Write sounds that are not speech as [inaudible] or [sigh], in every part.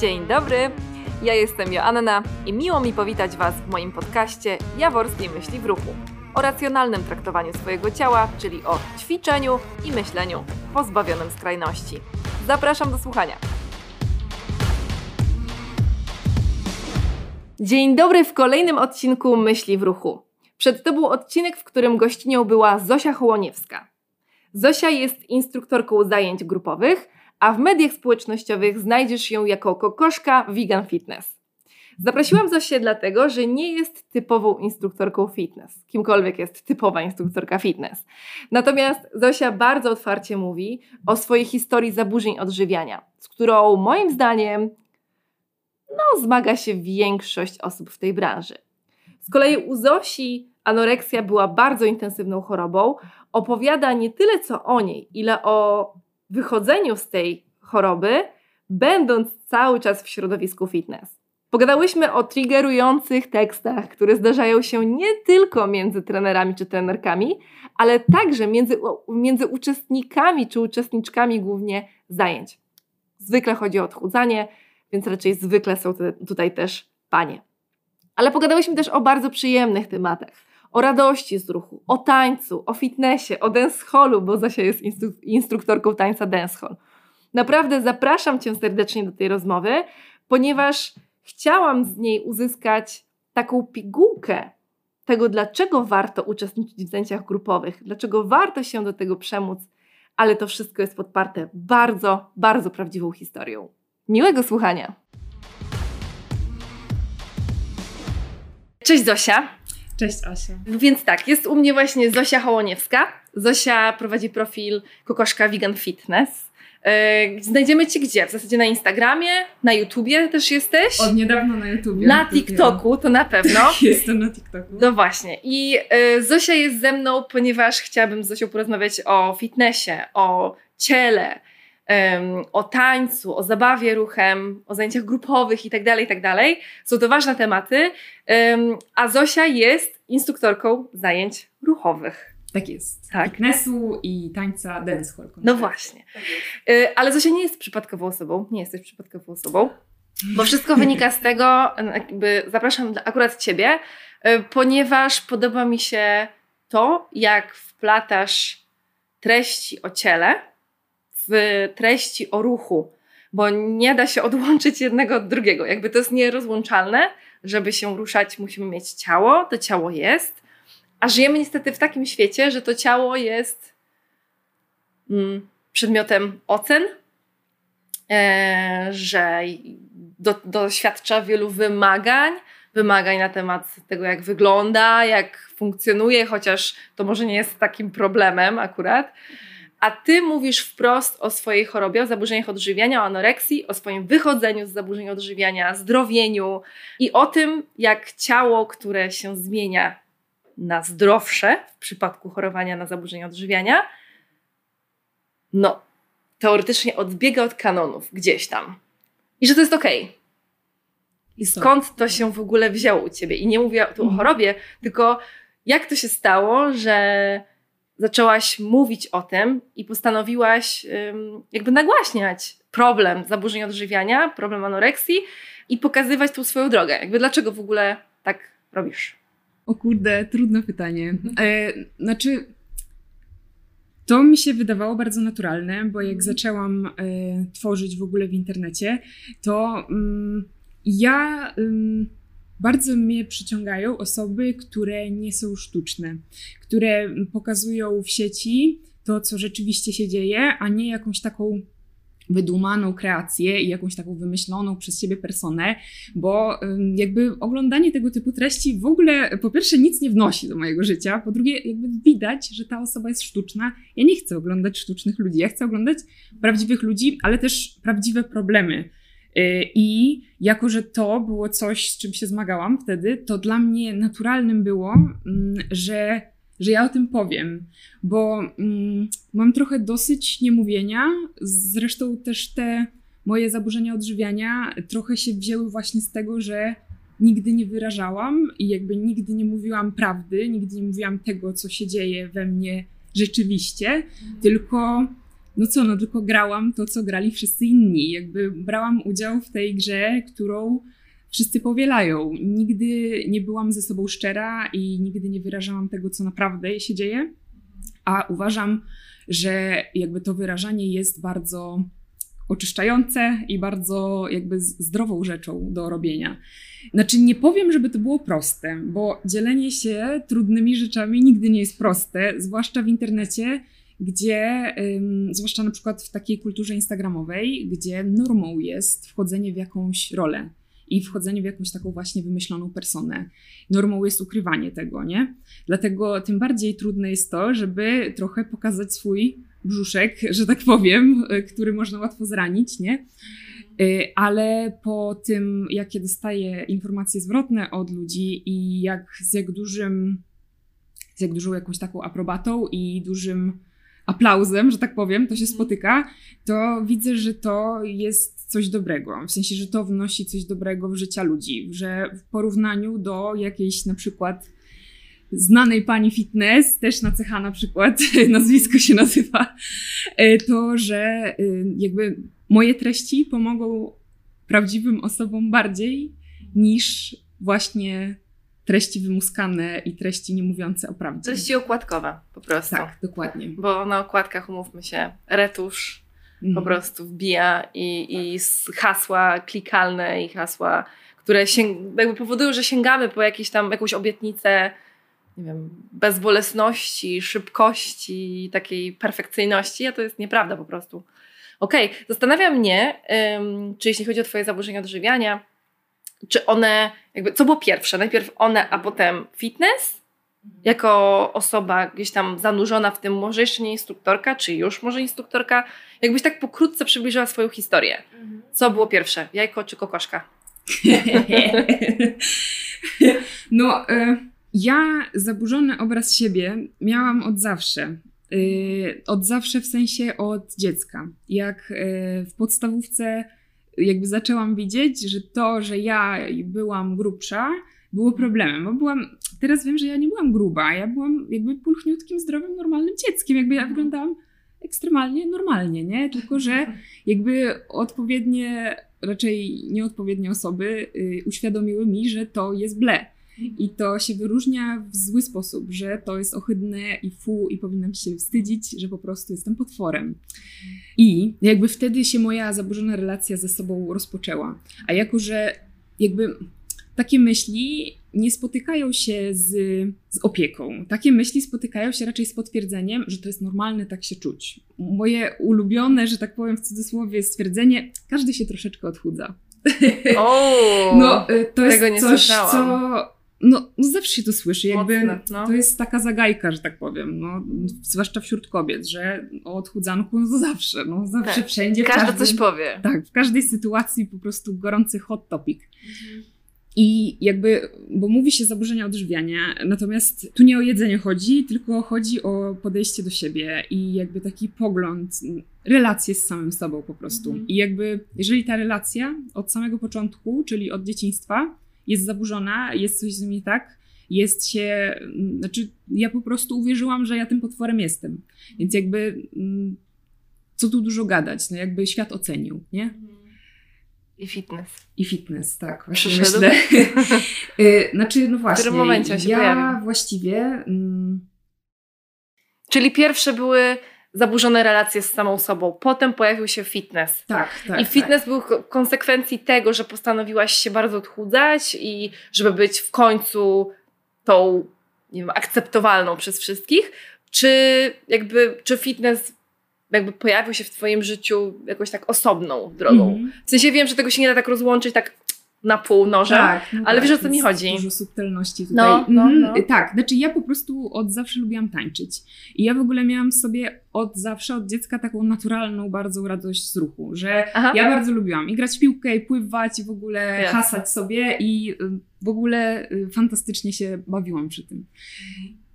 Dzień dobry, ja jestem Joanna i miło mi powitać Was w moim podcaście Jaworskiej Myśli w Ruchu o racjonalnym traktowaniu swojego ciała, czyli o ćwiczeniu i myśleniu pozbawionym skrajności. Zapraszam do słuchania. Dzień dobry w kolejnym odcinku Myśli w Ruchu. Przed to był odcinek, w którym gościnią była Zosia Hołoniewska. Zosia jest instruktorką zajęć grupowych, a w mediach społecznościowych znajdziesz ją jako kokoszka Vegan Fitness. Zaprosiłam Zosię dlatego, że nie jest typową instruktorką fitness, kimkolwiek jest typowa instruktorka fitness. Natomiast Zosia bardzo otwarcie mówi o swojej historii zaburzeń odżywiania, z którą moim zdaniem no, zmaga się większość osób w tej branży. Z kolei u Zosi anoreksja była bardzo intensywną chorobą. Opowiada nie tyle co o niej, ile o wychodzeniu z tej choroby, będąc cały czas w środowisku fitness. Pogadałyśmy o triggerujących tekstach, które zdarzają się nie tylko między trenerami czy trenerkami, ale także między, między uczestnikami czy uczestniczkami głównie zajęć. Zwykle chodzi o odchudzanie, więc raczej zwykle są tutaj też panie. Ale pogadałyśmy też o bardzo przyjemnych tematach. O radości z ruchu, o tańcu, o fitnessie, o dancehallu, bo Zosia jest instru instruktorką tańca dancehall. Naprawdę zapraszam Cię serdecznie do tej rozmowy, ponieważ chciałam z niej uzyskać taką pigułkę tego, dlaczego warto uczestniczyć w zajęciach grupowych, dlaczego warto się do tego przemóc, ale to wszystko jest podparte bardzo, bardzo prawdziwą historią. Miłego słuchania! Cześć Zosia. Cześć Asia. Więc tak, jest u mnie właśnie Zosia Hołoniewska. Zosia prowadzi profil Kokoszka Vegan Fitness. Yy, znajdziemy Cię gdzie? W zasadzie na Instagramie, na YouTubie też jesteś? Od niedawna na YouTubie. Na TikToku, to na pewno. [laughs] Jestem na TikToku. No właśnie. I yy, Zosia jest ze mną, ponieważ chciałabym z Zosią porozmawiać o fitnessie, o ciele, um, o tańcu, o zabawie ruchem, o zajęciach grupowych itd., tak itd. Tak Są to ważne tematy, um, a Zosia jest instruktorką zajęć ruchowych. Tak jest. Tak. Fitnessu i tańca dancehall. No właśnie. Tak Ale Zosia nie jest przypadkową osobą, nie jesteś przypadkową osobą, bo wszystko wynika z tego, jakby zapraszam akurat Ciebie, y, ponieważ podoba mi się to, jak wplatasz treści o ciele, w treści o ruchu, bo nie da się odłączyć jednego od drugiego. Jakby to jest nierozłączalne. Żeby się ruszać, musimy mieć ciało, to ciało jest, a żyjemy niestety w takim świecie, że to ciało jest mm, przedmiotem ocen, e, że do, doświadcza wielu wymagań, wymagań na temat tego, jak wygląda, jak funkcjonuje, chociaż to może nie jest takim problemem akurat a ty mówisz wprost o swojej chorobie, o zaburzeniach odżywiania, o anoreksji, o swoim wychodzeniu z zaburzeń odżywiania, zdrowieniu i o tym, jak ciało, które się zmienia na zdrowsze w przypadku chorowania na zaburzenia odżywiania, no, teoretycznie odbiega od kanonów gdzieś tam. I że to jest okej. Okay. I skąd to się w ogóle wzięło u ciebie? I nie mówię tu o mhm. chorobie, tylko jak to się stało, że zaczęłaś mówić o tym i postanowiłaś jakby nagłaśniać problem zaburzeń odżywiania, problem anoreksji i pokazywać tą swoją drogę. Jakby dlaczego w ogóle tak robisz? O kurde, trudne pytanie. E, znaczy, to mi się wydawało bardzo naturalne, bo jak zaczęłam e, tworzyć w ogóle w internecie, to mm, ja. Mm, bardzo mnie przyciągają osoby, które nie są sztuczne, które pokazują w sieci to, co rzeczywiście się dzieje, a nie jakąś taką wydumaną kreację i jakąś taką wymyśloną przez siebie personę, bo jakby oglądanie tego typu treści w ogóle po pierwsze nic nie wnosi do mojego życia, po drugie jakby widać, że ta osoba jest sztuczna. Ja nie chcę oglądać sztucznych ludzi, ja chcę oglądać prawdziwych ludzi, ale też prawdziwe problemy I jako, że to było coś, z czym się zmagałam wtedy, to dla mnie naturalnym było, mm, że, że ja o tym powiem, bo mm, mam trochę dosyć niemówienia. Zresztą też te moje zaburzenia odżywiania trochę się wzięły właśnie z tego, że nigdy nie wyrażałam i jakby nigdy nie mówiłam prawdy, nigdy nie mówiłam tego, co się dzieje we mnie rzeczywiście, tylko no co, no tylko grałam to, co grali wszyscy inni. Jakby brałam udział w tej grze, którą wszyscy powielają. Nigdy nie byłam ze sobą szczera i nigdy nie wyrażałam tego, co naprawdę się dzieje. A uważam, że jakby to wyrażanie jest bardzo oczyszczające i bardzo jakby zdrową rzeczą do robienia. Znaczy, nie powiem, żeby to było proste, bo dzielenie się trudnymi rzeczami nigdy nie jest proste, zwłaszcza w internecie, gdzie, zwłaszcza na przykład w takiej kulturze instagramowej, gdzie normą jest wchodzenie w jakąś rolę i wchodzenie w jakąś taką właśnie wymyśloną personę. Normą jest ukrywanie tego, nie? Dlatego tym bardziej trudne jest to, żeby trochę pokazać swój brzuszek, że tak powiem, który można łatwo zranić, nie? Y, ale po tym, jakie dostaję informacje zwrotne od ludzi i jak z jak dużym, z jak dużą jakąś taką aprobatą i dużym aplauzem, że tak powiem, to się mhm. spotyka, to widzę, że to jest coś dobrego. W sensie, że to wnosi coś dobrego w życia ludzi, że w porównaniu do jakiejś na przykład znanej pani fitness, też na cecha na przykład, [laughs] nazwisko się nazywa, e, to, że y, jakby moje treści pomogą prawdziwym osobom bardziej niż właśnie treści wymuskane i treści nie mówiące o prawdzie. Treści okładkowe po prostu. Tak, dokładnie. Bo na okładkach, umówmy się, retusz mm. po mhm. prostu wbija i, i hasła klikalne i hasła, które sięg- jakby powodują, że sięgamy po jakieś tam, jakąś obietnicę nie wiem, bezbolesności, szybkości, takiej perfekcyjności, a to jest nieprawda po prostu. Okej, okay. zastanawia mnie, um, czy jeśli chodzi o Twoje zaburzenia odżywiania, czy one, jakby, co było pierwsze? Najpierw one, a potem fitness? Jako osoba gdzieś tam zanurzona w tym, może jeszcze nie instruktorka, czy już może instruktorka, jakbyś tak pokrótce przybliżyła swoją historię. Co było pierwsze? Jajko czy kokoszka? [laughs] no, y ja zaburzony obraz siebie miałam od zawsze. Yy, od zawsze w sensie od dziecka. Jak yy, w podstawówce jakby zaczęłam widzieć, że to, że ja byłam grubsza, było problemem, bo byłam, teraz wiem, że ja nie byłam gruba, ja byłam jakby pulchniutkim, zdrowym, normalnym dzieckiem, jakby ja mhm. wyglądałam ekstremalnie normalnie, nie? Tylko, że jakby odpowiednie, raczej nieodpowiednie osoby yy, uświadomiły mi, że to jest ble i to się wyróżnia w zły sposób, że to jest ohydne i fu i powinnam się wstydzić, że po prostu jestem potworem. I jakby wtedy się moja zaburzona relacja ze sobą rozpoczęła. A jako, że jakby takie myśli nie spotykają się z, z opieką. Takie myśli spotykają się raczej z potwierdzeniem, że to jest normalne tak się czuć. Moje ulubione, że tak powiem w cudzysłowie, stwierdzenie, każdy się troszeczkę odchudza. O, [laughs] no, y, to jest coś, słyszałam. co no, no zawsze się to słyszy, jakby Mocne, no. to jest taka zagajka, że tak powiem, no, zwłaszcza wśród kobiet, że o odchudzanku no to zawsze, no zawsze tak. wszędzie. Każdym, coś powie. Tak, w każdej sytuacji po prostu gorący hot topic. Mhm. I jakby, bo mówi się zaburzenia odżywiania, natomiast tu nie o jedzenie chodzi, tylko chodzi o podejście do siebie i jakby taki pogląd, relacje z samym sobą po prostu. Mhm. I jakby, jeżeli ta relacja od samego początku, czyli od dzieciństwa, jest zaburzona, jest coś z nim nie tak, jest się, mm, znaczy ja po prostu uwierzyłam, że ja tym potworem jestem. Więc jakby mm, co tu dużo gadać, no jakby świat ocenił, nie? I fitness. I fitness, tak. Właśnie myślę. [laughs] Y, znaczy, no właśnie. W którym momencie się ja pojawił? właściwie... Mm... Czyli pierwsze były zaburzone relacje z samą sobą. Potem pojawił się fitness. Tak, tak. I fitness tak. był konsekwencji tego, że postanowiłaś się bardzo odchudzać i żeby być w końcu tą, nie wiem, akceptowalną przez wszystkich. Czy jakby, czy fitness jakby pojawił się w twoim życiu jakoś tak osobną drogą? Mm. W sensie wiem, że tego się nie da tak rozłączyć tak na pół noża, tak, no ale tak, wiesz o co mi chodzi. Dużo subtelności tutaj. No, no, mhm. no. Tak, znaczy ja po prostu od zawsze lubiłam tańczyć. I ja w ogóle miałam sobie od zawsze, od dziecka taką naturalną bardzo radość z ruchu, że Aha. ja bardzo lubiłam i grać w piłkę, i pływać, i w ogóle Jasne. hasać sobie i y, w ogóle y, fantastycznie się bawiłam przy tym.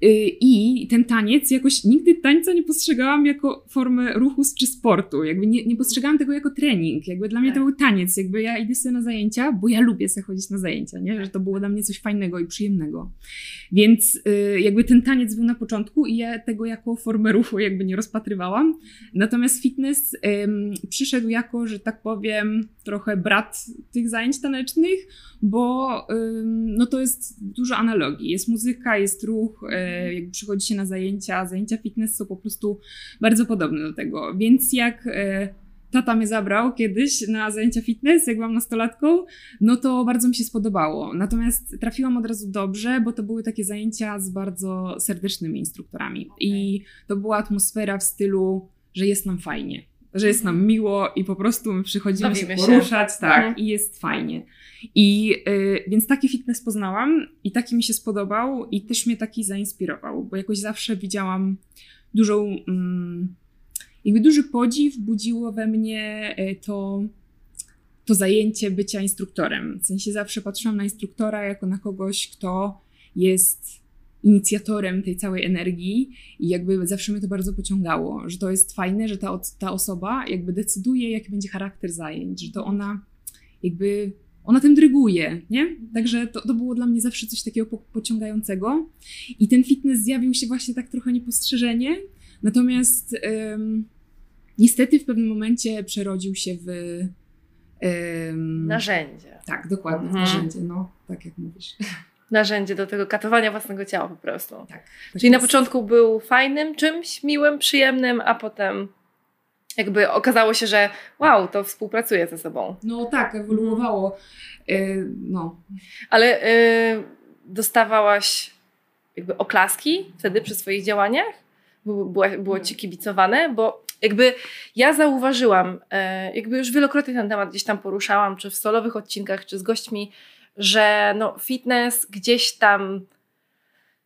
Y, I ten taniec, jakoś nigdy tańca nie postrzegałam jako formę ruchu czy sportu. Jakby nie, nie postrzegałam tego jako trening. Jakby dla mnie to Tak. był taniec. Jakby ja idę sobie na zajęcia, bo ja lubię sobie chodzić na zajęcia, nie? Że to było dla mnie coś fajnego i przyjemnego. Więc y, jakby ten taniec był na początku i ja tego jako formę ruchu jakby nie rozpatrywałam. Natomiast fitness ym, przyszedł jako, że tak powiem, trochę brat tych zajęć tanecznych, bo no to jest dużo analogii. Jest muzyka, jest ruch, y, jakby przychodzi się na zajęcia. Zajęcia fitness są po prostu bardzo podobne do tego. Więc jak y, tata mnie zabrał kiedyś na zajęcia fitness, jak byłam nastolatką, no to bardzo mi się spodobało. Natomiast trafiłam od razu dobrze, bo to były takie zajęcia z bardzo serdecznymi instruktorami. I to była atmosfera w stylu, że jest nam fajnie. Że jest nam miło i po prostu my przychodzimy Bawimy się się. poruszać, tak, Mhm. i jest fajnie. I y, więc taki fitness poznałam i taki mi się spodobał i też mnie taki zainspirował, bo jakoś zawsze widziałam dużą, mm, jakby duży podziw budziło we mnie y, to, to zajęcie bycia instruktorem. W sensie zawsze patrzyłam na instruktora jako na kogoś, kto jest inicjatorem tej całej energii i jakby zawsze mnie to bardzo pociągało, że to jest fajne, że ta, ta osoba jakby decyduje, jaki będzie charakter zajęć, że to ona jakby, ona tym dryguje, nie? Także to, to było dla mnie zawsze coś takiego po, pociągającego i ten fitness zjawił się właśnie tak trochę niepostrzeżenie, natomiast em, niestety w pewnym momencie przerodził się w em, Narzędzie. tak, dokładnie, Mhm. narzędzie, no, tak jak mówisz. Narzędzie do tego katowania własnego ciała po prostu. Tak Czyli na początku był fajnym czymś, miłym, przyjemnym, a potem jakby okazało się, że wow, to współpracuje ze sobą. No tak, ewoluowało. Y, no. Ale y, dostawałaś jakby oklaski wtedy przy swoich działaniach? Było, było, ci kibicowane? Bo jakby ja zauważyłam, e, jakby już wielokrotnie ten temat gdzieś tam poruszałam, czy w solowych odcinkach, czy z gośćmi, że no fitness gdzieś tam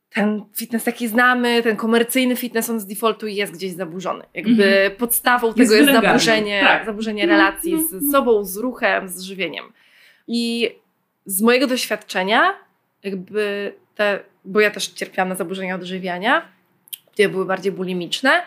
ten fitness taki znamy, ten komercyjny fitness, on z defaultu jest gdzieś zaburzony. Jakby Mhm. podstawą tego Jest jest wylegalny, zaburzenie, tak. zaburzenie No, relacji no, z no. sobą, z ruchem, z żywieniem. I z mojego doświadczenia, jakby te, bo ja też cierpiałam na zaburzenia odżywiania, które były bardziej bulimiczne,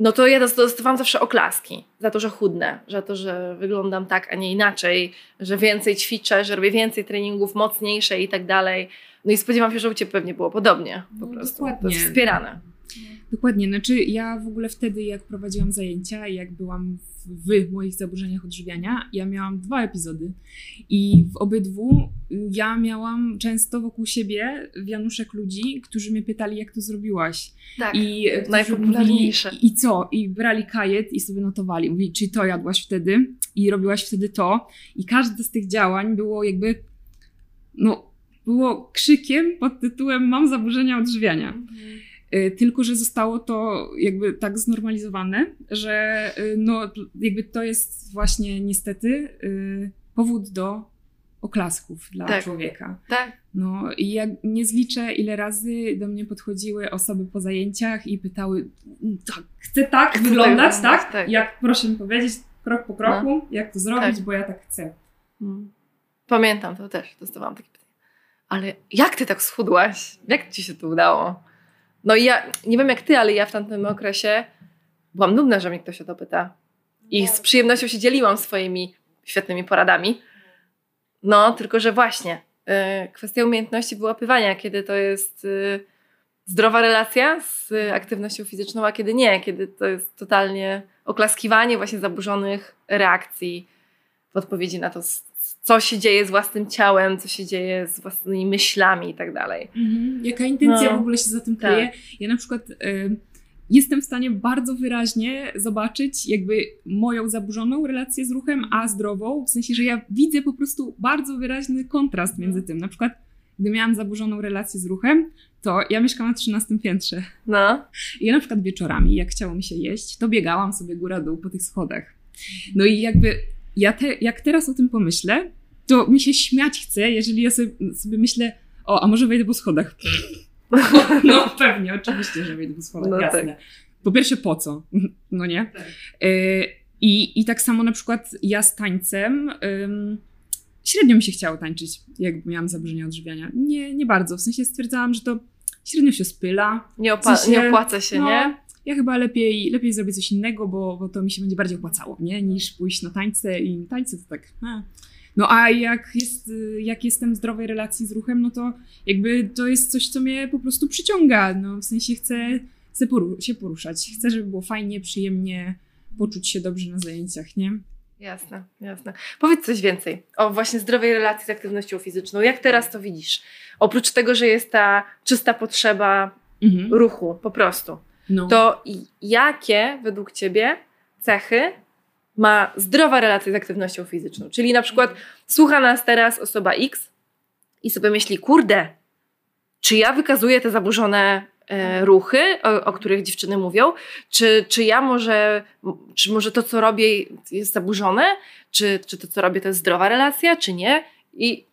no to ja dos- dostawałam zawsze oklaski za to, że chudnę, za to, że wyglądam tak, a nie inaczej, że więcej ćwiczę, że robię więcej treningów, mocniejsze i tak dalej. No i spodziewam się, że u Ciebie pewnie było podobnie po No, prostu. dokładnie. To jest wspierane. Dokładnie, znaczy ja w ogóle wtedy, jak prowadziłam zajęcia jak byłam w, w moich zaburzeniach odżywiania, ja miałam dwa epizody i w obydwu ja miałam często wokół siebie wianuszek ludzi, którzy mnie pytali, jak to zrobiłaś. Tak. I którzy najpopularniejsze. mówili, I co? I brali kajet i sobie notowali. Mówili, czy to jadłaś wtedy i robiłaś wtedy to. I każde z tych działań było jakby, no, było krzykiem pod tytułem mam zaburzenia odżywiania. Y, Tylko, że zostało to jakby tak znormalizowane, że y, no, jakby to jest właśnie niestety y, powód do oklasków dla Tak. człowieka. Tak. No i ja nie zliczę, ile razy do mnie podchodziły osoby po zajęciach i pytały, tak, chcę tak Chcę wyglądać, tak tak? tak. Jak proszę mi powiedzieć krok po kroku, jak to zrobić, Tak. bo ja tak chcę. Mm. Pamiętam to też, dostawałam takie pytanie. Ale jak ty tak schudłaś? Jak ci się to udało? No i ja, nie wiem jak ty, ale ja w tamtym okresie byłam dumna, że mnie ktoś o to pyta. I z przyjemnością się dzieliłam swoimi świetnymi poradami. No, tylko że właśnie y, kwestia umiejętności wyłapywania, kiedy to jest y, zdrowa relacja z aktywnością fizyczną, a kiedy nie, kiedy to jest totalnie oklaskiwanie właśnie zaburzonych reakcji w odpowiedzi na to, co się dzieje z własnym ciałem, co się dzieje z własnymi myślami i tak dalej. Mhm. Jaka intencja No. w ogóle się za tym kryje? Ja na przykład y, jestem w stanie bardzo wyraźnie zobaczyć jakby moją zaburzoną relację z ruchem, a zdrową, w sensie, że ja widzę po prostu bardzo wyraźny kontrast między tym. Na przykład, gdy miałam zaburzoną relację z ruchem, to ja mieszkałam na 13 piętrze. No, I ja na przykład wieczorami, jak chciało mi się jeść, to biegałam sobie góra-dół po tych schodach. No i jakby ja te, jak teraz o tym pomyślę, to mi się śmiać chce, jeżeli ja sobie, sobie myślę, o, a może wejdę po schodach. [laughs] No pewnie, oczywiście, że wejdę po schodach, No jasne. Po pierwsze, po co? [laughs] No nie? Y, I, I tak samo na przykład ja z tańcem ym, średnio mi się chciało tańczyć, jak miałam zaburzenia odżywiania. Nie, nie bardzo. W sensie stwierdzałam, że to średnio się spyla. Nie, opa- W sensie, nie opłaca się, no, nie? Ja chyba lepiej, lepiej zrobię coś innego, bo, bo to mi się będzie bardziej opłacało, nie? Niż pójść na tańce i tańce to tak. A. No a jak, jest, jak jestem w zdrowej relacji z ruchem, no to jakby to jest coś, co mnie po prostu przyciąga. No, w sensie chcę, chcę poru- się poruszać. Chcę, żeby było fajnie, przyjemnie, poczuć się dobrze na zajęciach, nie? Jasne, jasne. Powiedz coś więcej o właśnie zdrowej relacji z aktywnością fizyczną. Jak teraz to widzisz? Oprócz tego, że jest ta czysta potrzeba Mhm. ruchu, po prostu. No. To jakie według Ciebie cechy ma zdrowa relacja z aktywnością fizyczną? Czyli na przykład słucha nas teraz osoba X i sobie myśli, kurde, czy ja wykazuję te zaburzone e, ruchy, o, o których dziewczyny mówią, czy, czy ja może, czy może to, co robię jest zaburzone, czy, czy to, co robię to jest zdrowa relacja, czy nie? I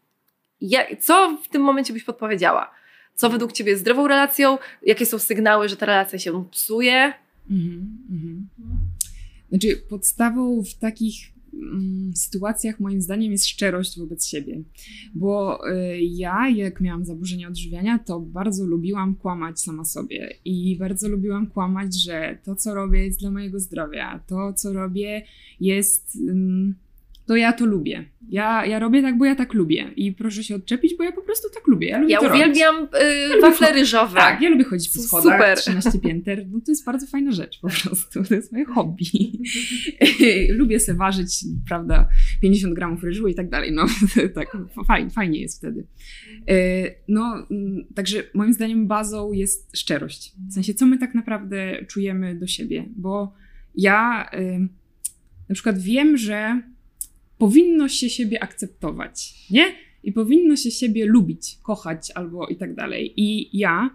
ja, co w tym momencie byś podpowiedziała? Co według Ciebie jest zdrową relacją? Jakie są sygnały, że ta relacja się psuje? Mhm, mhm. Znaczy, podstawą w takich mm, sytuacjach, moim zdaniem, jest szczerość wobec siebie. Bo y, ja, jak miałam zaburzenia odżywiania, to bardzo lubiłam kłamać sama sobie. I bardzo lubiłam kłamać, że to, co robię, jest dla mojego zdrowia. To, co robię, jest. ym, to ja to lubię. Ja, ja robię tak, bo ja tak lubię. I proszę się odczepić, bo ja po prostu tak lubię. Ja, lubię Ja to robić. uwielbiam y, lubię wafle ryżowe. Tak, ja lubię chodzić po Super. schodach, 13 pięter, no to jest bardzo fajna rzecz po prostu, to jest moje hobby. [laughs] lubię se ważyć, prawda, 50 gramów ryżu i tak dalej, no [laughs] tak, fajnie, fajnie jest wtedy. E, No, mm, także moim zdaniem bazą jest szczerość, w sensie co my tak naprawdę czujemy do siebie, bo ja y, na przykład wiem, że powinno się siebie akceptować, nie? I powinno się siebie lubić, kochać albo i tak dalej. I ja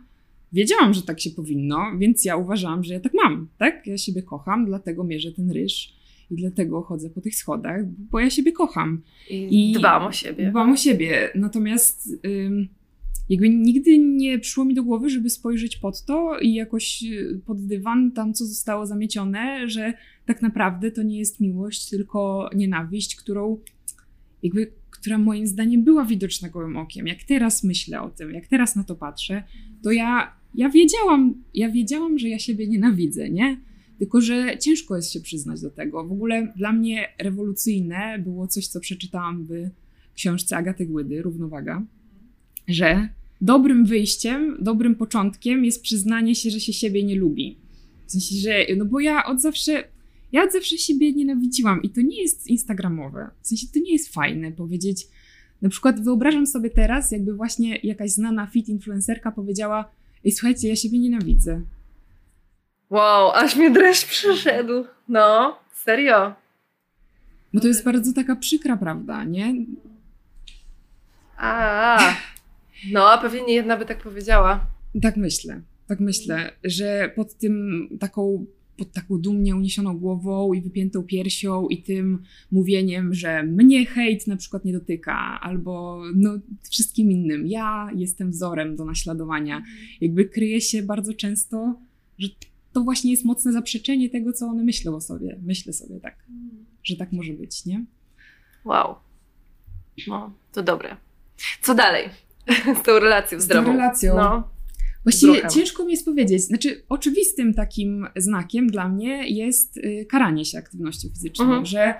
wiedziałam, że tak się powinno, więc ja uważałam, że ja tak mam, tak? Ja siebie kocham, dlatego mierzę ten ryż i dlatego chodzę po tych schodach, bo ja siebie kocham. I, I dbam o siebie. Dbam o siebie. Natomiast ym, jakby nigdy nie przyszło mi do głowy, żeby spojrzeć pod to i jakoś y, pod dywan tam, co zostało zamiecione, że tak naprawdę to nie jest miłość, tylko nienawiść, którą jakby, która moim zdaniem była widoczna gołym okiem. Jak teraz myślę o tym, jak teraz na to patrzę, to ja, ja wiedziałam, ja wiedziałam, że ja siebie nienawidzę, nie? Tylko, że ciężko jest się przyznać do tego. W ogóle dla mnie rewolucyjne było coś, co przeczytałam w książce Agaty Głydy, Równowaga, że dobrym wyjściem, dobrym początkiem jest przyznanie się, że się siebie nie lubi. W sensie, że, no bo ja od zawsze, ja od zawsze siebie nienawidziłam i to nie jest instagramowe. W sensie, to nie jest fajne powiedzieć, na przykład wyobrażam sobie teraz, jakby właśnie jakaś znana fit influencerka powiedziała, ej słuchajcie, ja siebie nienawidzę. Wow, aż mnie dreszcz przyszedł. No, serio. Bo to jest bardzo taka przykra prawda, nie? A, no, a pewnie nie jedna by tak powiedziała. Tak myślę, tak myślę, że pod tym taką, pod taką dumnie uniesioną głową i wypiętą piersią i tym mówieniem, że mnie hejt na przykład nie dotyka, albo no wszystkim innym, ja jestem wzorem do naśladowania, jakby kryje się bardzo często, że to właśnie jest mocne zaprzeczenie tego, co one myślą o sobie. Myślę sobie tak, że tak może być, nie? Wow. No, to dobre. Co dalej [laughs] z tą relacją Z tą zdrową? relacją. No, Właściwie ciężko mi jest powiedzieć. Znaczy, oczywistym takim znakiem dla mnie jest y, karanie się aktywnością fizyczną, Mhm. że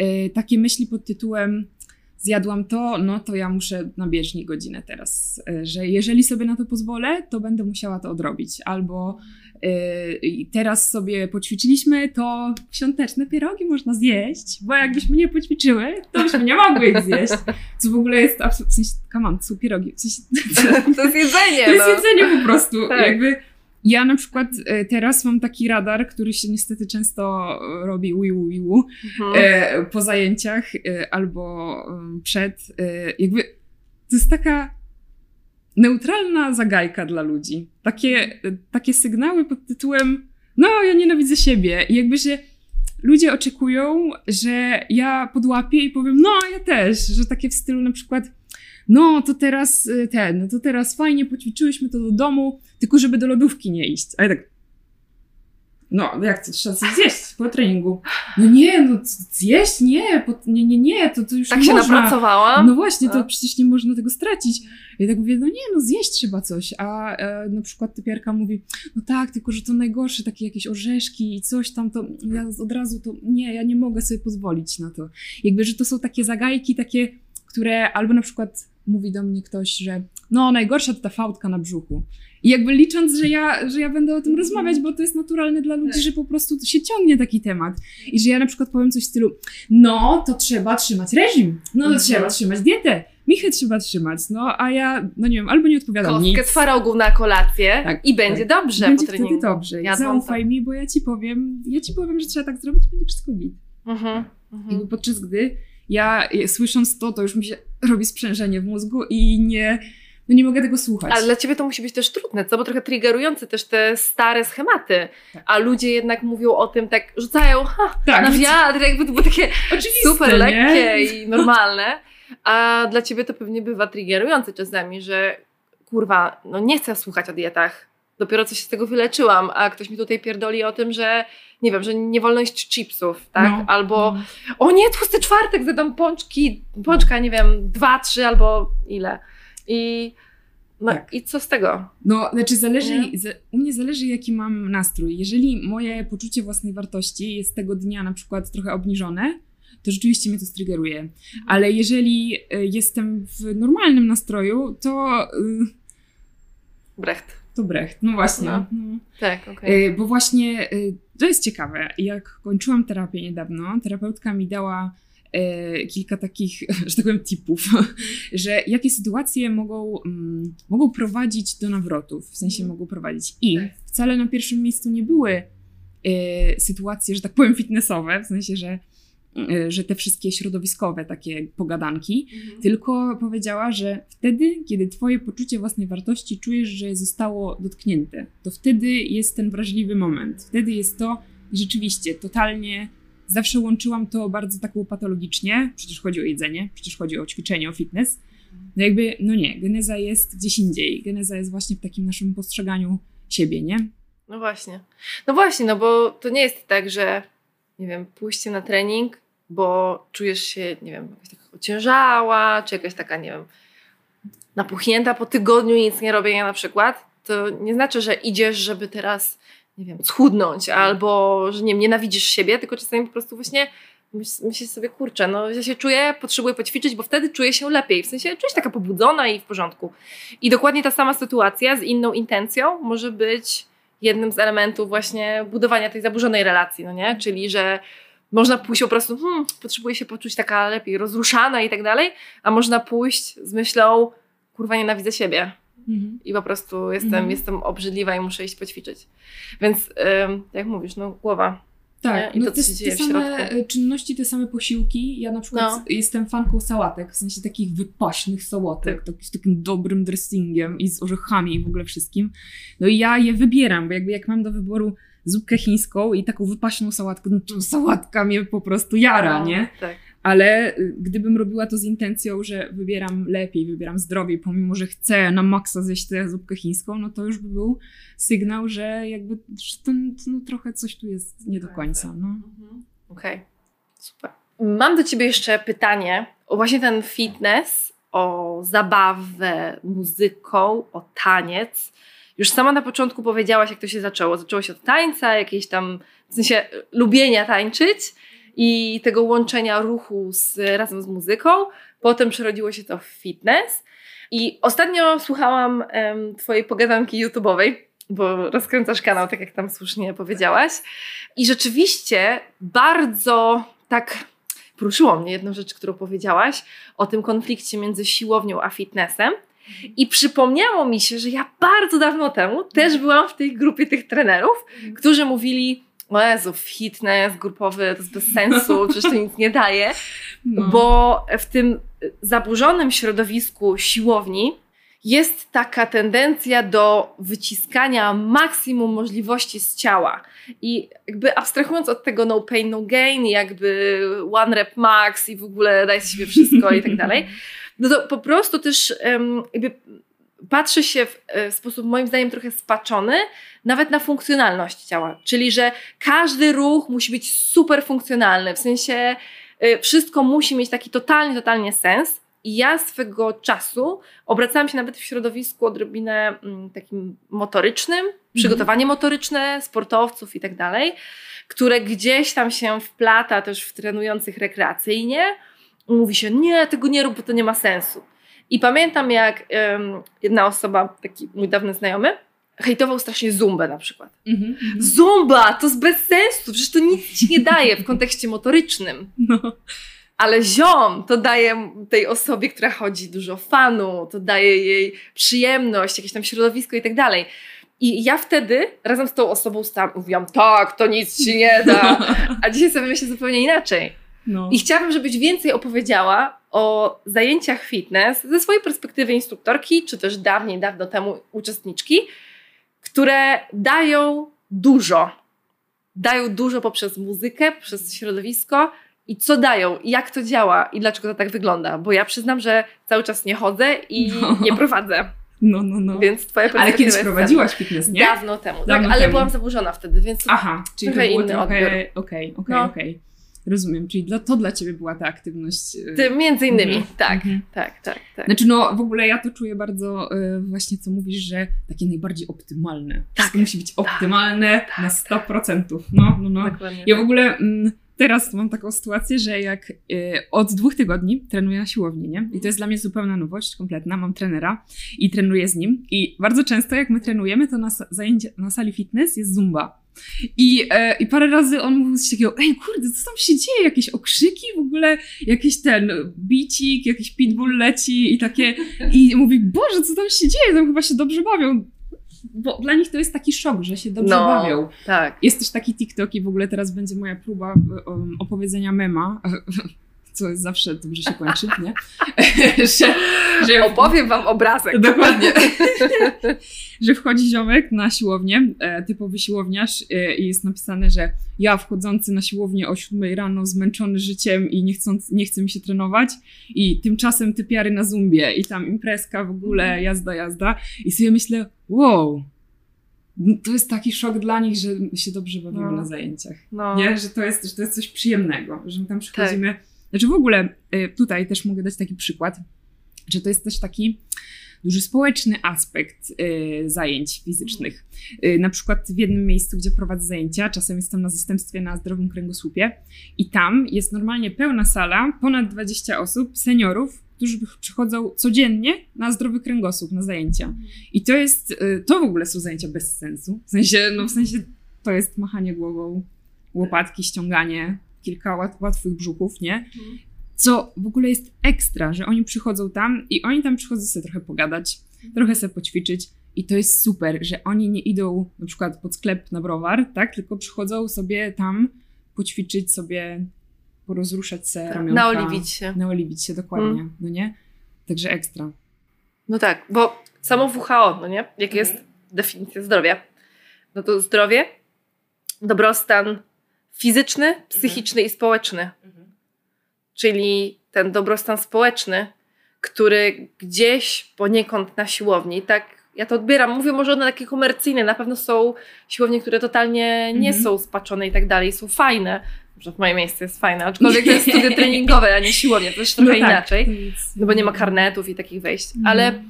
y, takie myśli pod tytułem zjadłam to, no to ja muszę na bieżni godzinę teraz, y, że jeżeli sobie na to pozwolę, to będę musiała to odrobić. Albo i teraz sobie poćwiczyliśmy, to świąteczne pierogi można zjeść, bo jakbyśmy nie poćwiczyły, to byśmy nie mogły ich zjeść. Co w ogóle jest w sensie, come on, są pierogi, w sensie, [laughs] to jest jedzenie, [laughs] to jest no. jedzenie po prostu. Tak. Jakby ja na przykład e, teraz mam taki radar, który się niestety często robi wiu wiu Mhm. e, po zajęciach albo przed. Jakby to jest taka neutralna zagajka dla ludzi. Takie, takie sygnały pod tytułem no, ja nienawidzę siebie. I jakby się ludzie oczekują, że ja podłapię i powiem, no, ja też. Że takie w stylu na przykład no to teraz y, ten, no to teraz fajnie poćwiczyłyśmy to do domu, tylko żeby do lodówki nie iść. A ja tak, no jak to trzeba coś zjeść, po treningu. No nie, no zjeść? Nie, po, nie, nie, nie, to, to już Tak nie się można. napracowałam. No właśnie, to No. przecież nie można tego stracić. Ja tak mówię, no nie, no zjeść trzeba coś. A e, na przykład typiarka mówi, no tak, tylko że to najgorsze, takie jakieś orzeszki i coś tam, to ja od razu to, nie, ja nie mogę sobie pozwolić na to. Jakby, że to są takie zagajki, takie, które albo na przykład mówi do mnie ktoś, że no najgorsza to ta fałdka na brzuchu. I jakby licząc, że ja, że ja będę o tym rozmawiać, bo to jest naturalne dla ludzi, Tak. że po prostu się ciągnie taki temat. I że ja na przykład powiem coś w stylu, no to trzeba trzymać reżim, no to Mhm. trzeba trzymać dietę, michę trzeba trzymać, no a ja, no nie wiem, albo nie odpowiadam Kostkę nic. twarogu na kolację Tak, i będzie dobrze Będzie po treningu. wtedy dobrze. Jadłam Zaufaj mi, bo ja ci powiem, ja ci powiem, że trzeba tak zrobić, będzie wszystko git. Mhm. Mhm. Podczas gdy ja e, słysząc to, to już mi się robi sprzężenie w mózgu i nie, no nie mogę tego słuchać. Ale dla ciebie to musi być też trudne, co? Bo trochę triggerujące też te stare schematy. Tak. A ludzie jednak mówią o tym tak, rzucają ha, tak, na wiatr, jakby to było takie oczywiste, super nie? lekkie i normalne. A dla ciebie to pewnie bywa triggerujące czasami, że kurwa, no nie chcę słuchać o dietach. Dopiero coś z tego wyleczyłam, a ktoś mi tutaj pierdoli o tym, że nie wiem, że nie wolno jeść chipsów, tak? No. Albo o nie, tłusty czwartek, zadam pączki, pączka, nie wiem, dwa, trzy albo ile. I, no, Tak. i co z tego? No, znaczy zależy, Nie? za, u mnie zależy jaki mam nastrój. Jeżeli moje poczucie własnej wartości jest tego dnia na przykład trochę obniżone, to rzeczywiście mnie to strygeruje. Ale jeżeli y, jestem w normalnym nastroju, to, y, Brecht. to brecht. No właśnie. No. No. Tak, okej. Y, Bo właśnie to jest ciekawe. Jak kończyłam terapię niedawno, terapeutka mi dała kilka takich, [laughs] że tak powiem, tipów, [laughs] że jakie sytuacje mogą, mm, mogą prowadzić do nawrotów, w sensie Mhm. mogą prowadzić. I Tak. wcale na pierwszym miejscu nie były sytuacje, że tak powiem, fitnessowe, w sensie, że, że te wszystkie środowiskowe takie pogadanki, Mhm. tylko powiedziała, że wtedy, kiedy twoje poczucie własnej wartości czujesz, że zostało dotknięte, to wtedy jest ten wrażliwy moment. Wtedy jest to i rzeczywiście totalnie zawsze łączyłam to bardzo tak patologicznie. Przecież chodzi o jedzenie, przecież chodzi o ćwiczenie, o fitness. No jakby, no nie, geneza jest gdzieś indziej. Geneza jest właśnie w takim naszym postrzeganiu siebie, nie? No właśnie. No właśnie, no bo to nie jest tak, że nie wiem, pójście na trening, bo czujesz się, nie wiem, jakaś taka ociężała, czy jakaś taka, nie wiem, napuchnięta po tygodniu nic nie robienia na przykład, to nie znaczy, że idziesz, żeby teraz, nie wiem, schudnąć, albo, że nie wiem, nienawidzisz siebie, tylko czasami po prostu właśnie myśl- myślisz sobie, kurczę, no ja się czuję, potrzebuję poćwiczyć, bo wtedy czuję się lepiej, w sensie czuję się taka pobudzona i w porządku. I dokładnie ta sama sytuacja z inną intencją może być jednym z elementów właśnie budowania tej zaburzonej relacji, no nie? Czyli, że można pójść po prostu, hmm, potrzebuję się poczuć taka lepiej rozruszana i tak dalej, a można pójść z myślą, kurwa, nienawidzę siebie i po prostu jestem, Mhm. jestem obrzydliwa i muszę iść poćwiczyć. Więc, ym, jak mówisz, no głowa. Tak, Nie? I no to, te, co się dzieje te same e, czynności, te same posiłki. Ja na przykład No. jestem fanką sałatek, w sensie takich wypaśnych sałatek, tak. z takim dobrym dressingiem i z orzechami i w ogóle wszystkim. No i ja je wybieram, bo jakby jak mam do wyboru zupkę chińską i taką wypaśną sałatkę, no to sałatka mnie po prostu jara, No, nie? Tak. Ale y, gdybym robiła to z intencją, że wybieram lepiej, wybieram zdrowiej, pomimo, że chcę na maksa zjeść tę zupkę chińską, no to już by był sygnał, że jakby że to, no, trochę coś tu jest nie do końca. No. Mhm. Okej, super. Mam do Ciebie jeszcze pytanie o właśnie ten fitness, o zabawę muzyką, o taniec. Już sama na początku powiedziałaś, jak to się zaczęło. Zaczęło się od tańca, jakiejś tam, w sensie e, lubienia tańczyć i tego łączenia ruchu z, razem z muzyką. Potem przerodziło się to w fitness. I ostatnio słuchałam em, Twojej pogadanki YouTube'owej, bo rozkręcasz kanał, tak jak tam słusznie powiedziałaś. I rzeczywiście bardzo tak poruszyło mnie jedną rzecz, którą powiedziałaś o tym konflikcie między siłownią a fitnessem. I przypomniało mi się, że ja bardzo dawno temu też byłam w tej grupie tych trenerów, którzy mówili: O Jezu, fitness grupowy to jest bez sensu, [laughs] przecież to nic nie daje. No. Bo w tym zaburzonym środowisku siłowni jest taka tendencja do wyciskania maksimum możliwości z ciała. I jakby abstrahując od tego no pain, no gain, jakby one rep max i w ogóle daj z siebie wszystko i tak dalej, [laughs] no to po prostu też jakby patrzy się w, e, w sposób moim zdaniem trochę spaczony nawet na funkcjonalność ciała. Czyli, że każdy ruch musi być super funkcjonalny, w sensie y, wszystko musi mieć taki totalnie, totalnie sens. I ja swego czasu obracałam się nawet w środowisku odrobinę mm, takim motorycznym, mhm. przygotowanie motoryczne sportowców i tak dalej, które gdzieś tam się wplata też w trenujących rekreacyjnie. Mówi się, nie, tego nie rób, bo to nie ma sensu. I pamiętam, jak um, jedna osoba, taki mój dawny znajomy, hejtował strasznie zumbę na przykład. Mm -hmm. Zumba! To jest bez sensu, przecież to nic ci nie daje w kontekście motorycznym. No. Ale ziom to daje tej osobie, która chodzi dużo fanu, to daje jej przyjemność, jakieś tam środowisko i tak dalej. I ja wtedy razem z tą osobą stałam, mówiłam, tak, to nic ci nie da. [laughs] A dzisiaj sobie myślę zupełnie inaczej. No. I chciałabym, żebyś więcej opowiedziała o zajęciach fitness ze swojej perspektywy instruktorki, czy też dawniej, dawno temu uczestniczki, które dają dużo. Dają dużo poprzez muzykę, przez środowisko i co dają, i jak to działa, i dlaczego to tak wygląda. Bo ja przyznam, że cały czas nie chodzę i no. nie prowadzę. No, no, no. Więc twoja Ale kiedyś prowadziłaś fitness, nie? Dawno temu, tak, Dawno tak, ale temu. byłam zaburzona wtedy, więc Aha, czyli trochę to było inny trochę, okej, okej, no. okej. Rozumiem, czyli dla, to dla ciebie była ta aktywność. E, Ty, między innymi, mhm. tak, mhm. tak, tak, tak. Znaczy, no w ogóle ja to czuję bardzo y, właśnie, co mówisz, że takie najbardziej optymalne. Tak. Musi być tak. optymalne tak, na 100%. No, no, no. Dokładnie, ja w tak. ogóle. Mm, teraz mam taką sytuację, że jak y, od dwóch tygodni trenuję na siłowni, nie? I to jest dla mnie zupełna nowość, kompletna. Mam trenera i trenuję z nim. I bardzo często, jak my trenujemy, to na, zajęcie, na sali fitness jest zumba. I, e, I parę razy on mówił coś takiego, ej kurde, co tam się dzieje? Jakieś okrzyki w ogóle, jakiś ten bicik, jakiś pitbull leci i takie, i mówi, Boże, co tam się dzieje? Tam chyba się dobrze bawią bo dla nich to jest taki szok, że się dobrze no, bawią. Tak. Jest też taki TikTok i w ogóle teraz będzie moja próba opowiedzenia mema, [laughs] co jest zawsze dobrze się kończy, nie? [laughs] że, że opowiem wam obrazek. Dokładnie. [laughs] [laughs] że wchodzi ziomek na siłownię, e, typowy siłowniarz e, i jest napisane, że ja wchodzący na siłownię o 7 rano, zmęczony życiem i nie, chcąc, nie chce mi się trenować i tymczasem typiary na zumbie i tam imprezka w ogóle, mhm. jazda, jazda i sobie myślę, wow, to jest taki szok dla nich, że się dobrze bawimy no. na zajęciach. No. Nie? Że, to jest, że to jest coś przyjemnego, że my tam przychodzimy. Tak. Znaczy w ogóle y, tutaj też mogę dać taki przykład, że to jest też taki duży społeczny aspekt y, zajęć fizycznych. Y, na przykład w jednym miejscu, gdzie prowadzę zajęcia, czasem jestem na zastępstwie na zdrowym kręgosłupie i tam jest normalnie pełna sala, ponad 20 osób, seniorów, którzy przychodzą codziennie na zdrowy kręgosłup, na zajęcia. I to jest, to w ogóle są zajęcia bez sensu. W sensie, no w sensie to jest machanie głową, łopatki, ściąganie, kilka łatwych brzuchów, nie? Co w ogóle jest ekstra, że oni przychodzą tam i oni tam przychodzą sobie trochę pogadać, trochę sobie poćwiczyć. I to jest super, że oni nie idą na przykład pod sklep na browar, tak? Tylko przychodzą sobie tam poćwiczyć sobie porozruszać se tak, ramionka. Naoliwić się. Naoliwić się, dokładnie, mm. no nie? Także ekstra. No tak, bo samo WHO, no nie? Jak mhm. jest definicja zdrowia? No to zdrowie, dobrostan fizyczny, mhm. psychiczny i społeczny. Mhm. Czyli ten dobrostan społeczny, który gdzieś poniekąd na siłowni, tak ja to odbieram. Mówię może one takie komercyjne. Na pewno są siłownie, które totalnie nie są spaczone i tak dalej, są fajne, że moje miejsce jest fajne, aczkolwiek to jest studio [laughs] treningowe, a nie siłownia, to jest trochę no tak, inaczej, no bo nie ma karnetów i takich wejść, mhm. ale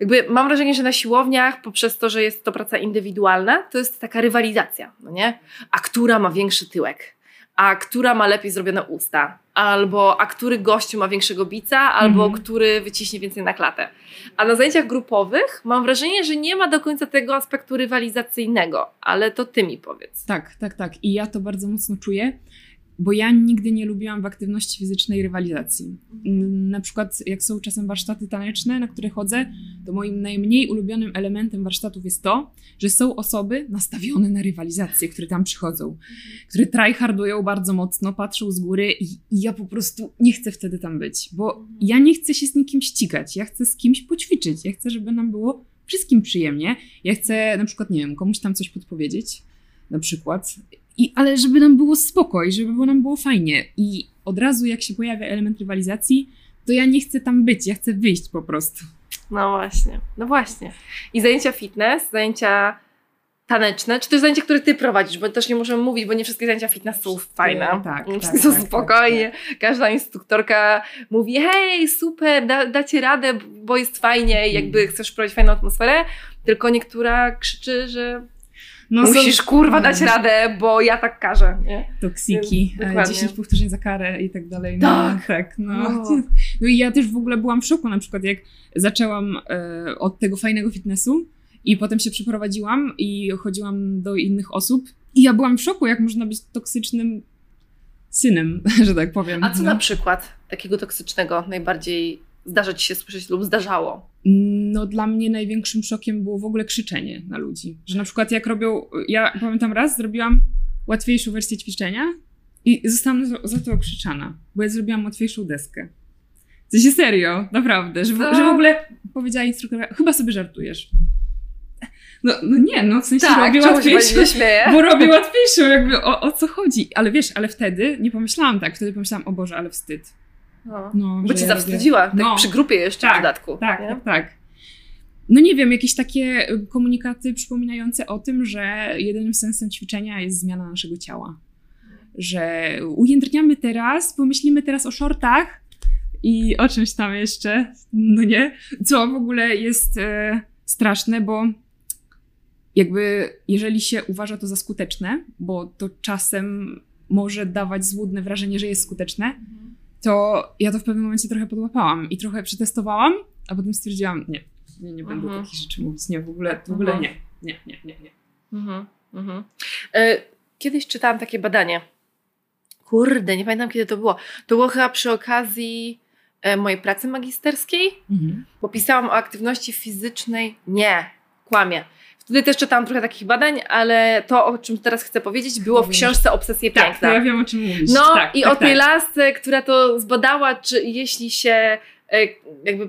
jakby mam wrażenie, że na siłowniach, poprzez to, że jest to praca indywidualna, to jest taka rywalizacja, no nie? A która ma większy tyłek? A która ma lepiej zrobione usta? Albo a który gościu ma większego bica? Albo mhm. który wyciśnie więcej na klatę? A na zajęciach grupowych mam wrażenie, że nie ma do końca tego aspektu rywalizacyjnego, ale to ty mi powiedz. Tak, tak, tak. I ja to bardzo mocno czuję bo ja nigdy nie lubiłam w aktywności fizycznej rywalizacji. Na przykład, jak są czasem warsztaty taneczne, na które chodzę, to moim najmniej ulubionym elementem warsztatów jest to, że są osoby nastawione na rywalizację, które tam przychodzą, które tryhardują bardzo mocno, patrzą z góry i, i ja po prostu nie chcę wtedy tam być, bo ja nie chcę się z nikim ścigać, ja chcę z kimś poćwiczyć, ja chcę, żeby nam było wszystkim przyjemnie, ja chcę na przykład, nie wiem, komuś tam coś podpowiedzieć, na przykład i, ale żeby nam było spokoj, żeby nam było fajnie. I od razu jak się pojawia element rywalizacji, to ja nie chcę tam być, ja chcę wyjść po prostu. No właśnie, no właśnie. I zajęcia fitness, zajęcia taneczne, czy też zajęcia, które ty prowadzisz, bo też nie możemy mówić, bo nie wszystkie zajęcia fitness są fajne. tak, nie tak, wszystkie są tak, spokojnie. Każda instruktorka mówi, hej, super, da, dacie radę, bo jest fajnie, jakby Mm. chcesz prowadzić fajną atmosferę, tylko niektóra krzyczy, że No, są musisz kurwa dać Mm. radę, bo ja tak każę, nie? toksiki, dokładnie. 10 powtórzeń za karę i tak dalej. No, Tak. tak. No. No. [laughs] no i ja też w ogóle byłam w szoku, na przykład jak zaczęłam e, od tego fajnego fitnessu i potem się przeprowadziłam i chodziłam do innych osób i ja byłam w szoku, jak można być toksycznym synem, [laughs] że tak powiem. A co no. na przykład takiego toksycznego najbardziej zdarza ci się słyszeć lub zdarzało? No dla mnie największym szokiem było w ogóle krzyczenie na ludzi. Że na przykład jak robią, ja pamiętam raz zrobiłam łatwiejszą wersję ćwiczenia i zostałam za, to okrzyczana, bo ja zrobiłam łatwiejszą deskę. W sensie serio, naprawdę, że w, Co? że w ogóle powiedziała instruktorka, chyba sobie żartujesz. No, no nie, no w sensie robię czemu się łatwiejszą, bo robię łatwiejszą, jakby o, o co chodzi. Ale wiesz, ale wtedy nie pomyślałam tak, wtedy pomyślałam, o Boże, ale wstyd. No. No, Bo cię ja zawstydziła, tak No. przy grupie jeszcze w Tak, dodatku. Tak, nie? tak, tak. No nie wiem, jakieś takie y, komunikaty przypominające o tym, że jedynym sensem ćwiczenia jest zmiana naszego ciała. Że ujędrniamy teraz, pomyślimy teraz o shortach i o czymś tam jeszcze, no nie? Co w ogóle jest e, straszne, bo jakby jeżeli się uważa to za skuteczne, bo to czasem może dawać złudne wrażenie, że jest skuteczne, to ja to w pewnym momencie trochę podłapałam i trochę przetestowałam, a potem stwierdziłam, nie, nie, nie będę Mhm. takich rzeczy mówić, nie, w ogóle, w ogóle Mhm. nie, nie, nie, nie, nie. Mhm, mhm. E, Kiedyś czytałam takie badanie. Kurde, nie pamiętam kiedy to było. To było chyba przy okazji e, mojej pracy magisterskiej, Mhm. bo pisałam o aktywności fizycznej. Nie, kłamie. Wtedy też czytałam trochę takich badań, ale to, o czym teraz chcę powiedzieć, było w książce Obsesje Tak, to Piękna. ja wiem o czym mówisz. No tak, i tak, o tej tak. lasce, która to zbadała, czy jeśli się e, jakby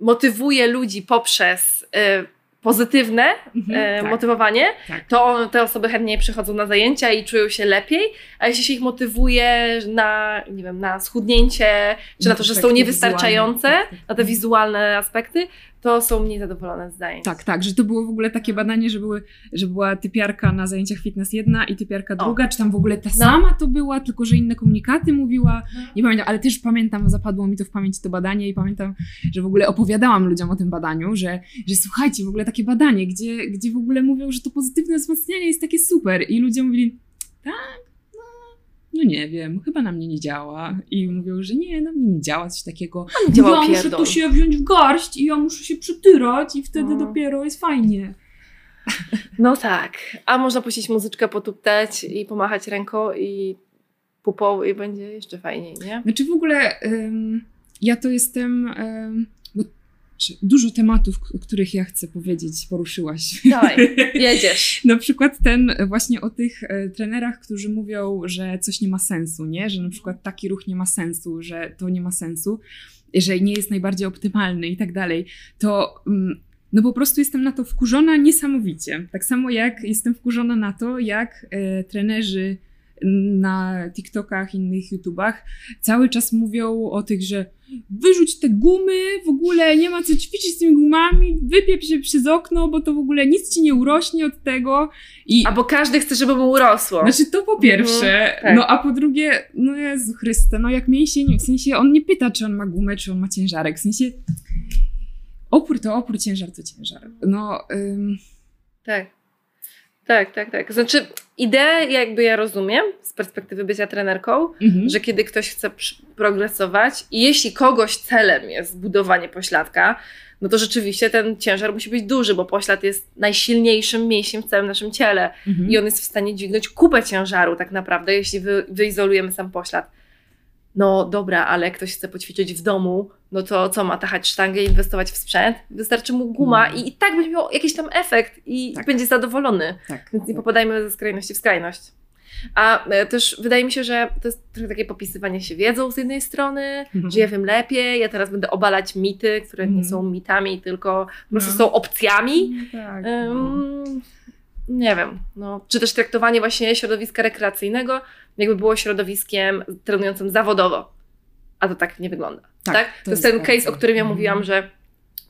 motywuje ludzi poprzez e, pozytywne Mhm, e, tak, motywowanie, tak. to te osoby chętniej przychodzą na zajęcia i czują się lepiej, a jeśli się ich motywuje na, nie wiem, na schudnięcie, czy na to, że są niewystarczające, tak, tak. na te wizualne aspekty, to są mniej zadowolone z zajęć. Tak, tak, że to było w ogóle takie badanie, że, były, że była typiarka na zajęciach fitness jedna i typiarka O. druga, czy tam w ogóle ta No. sama to była, tylko że inne komunikaty mówiła. Nie pamiętam, ale też pamiętam, zapadło mi to w pamięci to badanie i pamiętam, że w ogóle opowiadałam ludziom o tym badaniu, że, że słuchajcie, w ogóle takie badanie, gdzie, gdzie w ogóle mówią, że to pozytywne wzmacnianie jest takie super i ludzie mówili, tak, no, nie wiem, chyba na mnie nie działa i mówią, że nie, na mnie nie działa coś takiego. nie działał ja muszę pierdol. to się wziąć w garść i ja muszę się przytyrać i wtedy No. dopiero jest fajnie. No tak. A można puścić muzyczkę, potuptać i pomachać ręką i pupą i będzie jeszcze fajniej, nie? Znaczy w ogóle ym, ja to jestem. Ym, dużo tematów, o których ja chcę powiedzieć, poruszyłaś. Dawaj, [laughs] jedziesz. Na przykład ten e, właśnie o tych e, trenerach, którzy mówią, że coś nie ma sensu, nie? Że na przykład taki ruch nie ma sensu, że to nie ma sensu, że nie jest najbardziej optymalny i tak dalej. To mm, no po prostu jestem na to wkurzona niesamowicie. Tak samo jak jestem wkurzona na to, jak e, trenerzy na TikTokach, innych YouTubach cały czas mówią o tych, że wyrzuć te gumy, w ogóle nie ma co ćwiczyć z tymi gumami, wypiep się przez okno, bo to w ogóle nic ci nie urośnie od tego. I A bo każdy chce, żeby mu urosło. znaczy to po pierwsze, Mhm, tak. no a po drugie, no Jezu Chryste, no jak mięsień, w sensie on nie pyta, czy on ma gumę, czy on ma ciężarek, w sensie opór to opór, ciężar to ciężar. No, ym, Tak. Tak, tak, tak. Znaczy, ideę jakby ja rozumiem z perspektywy bycia trenerką, mhm. że kiedy ktoś chce progresować i jeśli kogoś celem jest zbudowanie pośladka, no to rzeczywiście ten ciężar musi być duży, bo poślad jest najsilniejszym mięsiem w całym naszym ciele Mhm. i on jest w stanie dźwignąć kupę ciężaru tak naprawdę, jeśli wy, wyizolujemy sam poślad. No dobra, ale ktoś chce poćwiczyć w domu, no to co, ma tachać sztangę i inwestować w sprzęt? Wystarczy mu guma Mhm. i, i tak będzie miał jakiś tam efekt i Tak. będzie zadowolony. tak. Więc nie popadajmy ze skrajności w skrajność. A e, też wydaje mi się, że to jest trochę takie popisywanie się wiedzą z jednej strony, Mhm. że ja wiem lepiej, ja teraz będę obalać mity, które nie Mhm. są mitami, tylko po prostu No. są opcjami. No tak. no. Ym, nie wiem. No. Czy też traktowanie właśnie środowiska rekreacyjnego jakby było środowiskiem trenującym zawodowo. A to tak nie wygląda. Tak? To, jest ten case, o którym ja Mhm. mówiłam, że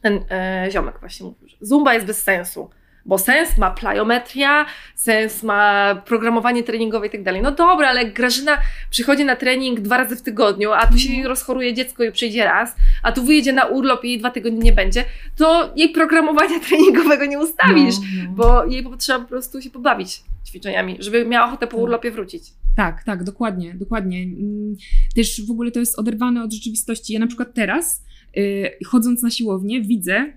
ten e, ziomek właśnie mówił, że zumba jest bez sensu. Bo sens ma plyometria, sens ma programowanie treningowe i tak dalej. No dobra, ale Grażyna przychodzi na trening dwa razy w tygodniu, a tu się Mhm. rozchoruje dziecko i przyjdzie raz, a tu wyjedzie na urlop i jej dwa tygodnie nie będzie, to jej programowania [laughs] treningowego nie ustawisz, No, no. bo jej trzeba po prostu się pobawić ćwiczeniami, żeby miała ochotę po Tak. urlopie wrócić. Tak, tak, dokładnie, dokładnie. Mm, Też w ogóle to jest oderwane od rzeczywistości. Ja na przykład teraz, y, chodząc na siłownię, widzę,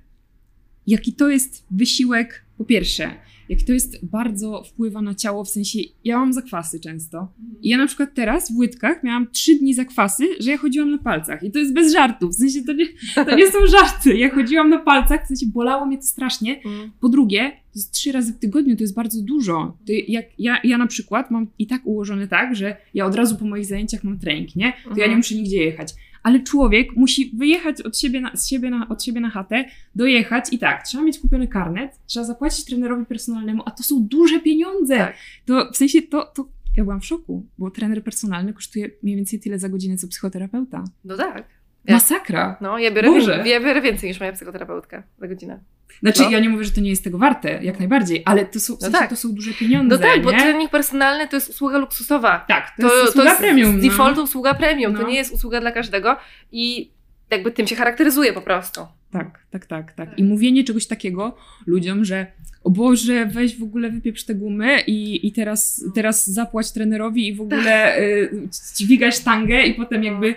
jaki to jest wysiłek, po pierwsze, jaki to jest bardzo wpływa na ciało, w sensie, ja mam zakwasy często. I ja na przykład teraz w łydkach miałam trzy dni zakwasy, że ja chodziłam na palcach. I to jest bez żartów, w sensie to nie, to nie są żarty. Ja chodziłam na palcach, w sensie bolało mnie to strasznie. Mm. Po drugie, to jest trzy razy w tygodniu, to jest bardzo dużo. To jak ja, ja na przykład mam i tak ułożone tak, że ja od razu po moich zajęciach mam trening, nie? To ja Mhm. nie muszę nigdzie jechać. Ale człowiek musi wyjechać od siebie, na, z siebie na, od siebie na chatę, dojechać i tak, trzeba mieć kupiony karnet, trzeba zapłacić trenerowi personalnemu, a to są duże pieniądze. Tak. To w sensie to, to ja byłam w szoku, bo trener personalny kosztuje mniej więcej tyle za godzinę, co psychoterapeuta. No tak. Masakra. No, ja biorę, Boże. ja biorę więcej niż moja psychoterapeutka za godzinę. Znaczy, No. ja nie mówię, że to nie jest tego warte, jak najbardziej, ale to są, w No sensie, tak. to są duże pieniądze, No tak, bo nie? trening personalny to jest usługa luksusowa. Tak, to, To, jest to usługa jest premium. z no. defaultu usługa premium. To No. nie jest usługa dla każdego i jakby tym się charakteryzuje po prostu. Tak, tak, tak, tak. I mówienie czegoś takiego ludziom, że o Boże, weź w ogóle wypieprz te gumy i, i teraz, teraz zapłać trenerowi i w ogóle y, dźwigaj sztangę i potem jakby,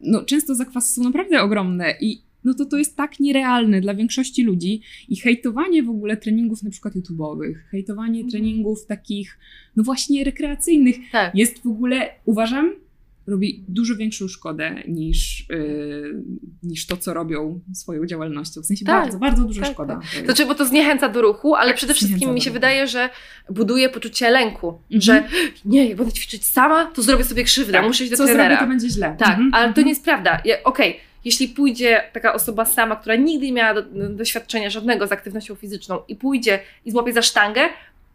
no często zakwasy są naprawdę ogromne i no to to jest tak nierealne dla większości ludzi i hejtowanie w ogóle treningów na przykład YouTube'owych, hejtowanie Mhm. treningów takich, no właśnie rekreacyjnych Tak. jest w ogóle, uważam, robi dużo większą szkodę niż, yy, niż to, co robią swoją działalnością. W sensie Tak, bardzo, bardzo duża tak, szkoda. To znaczy, bo to zniechęca do ruchu, ale Tak, przede wszystkim mi się wydaje, że buduje poczucie lęku, Mhm. że nie, jak będę ćwiczyć sama, to zrobię sobie krzywdę, Tak, muszę iść do co trenera. zrobię, to będzie źle. Tak, Mhm, ale to mhm. nie jest prawda. Ja- Okej, jeśli pójdzie taka osoba sama, która nigdy nie miała do, doświadczenia żadnego z aktywnością fizyczną i pójdzie i złapie za sztangę,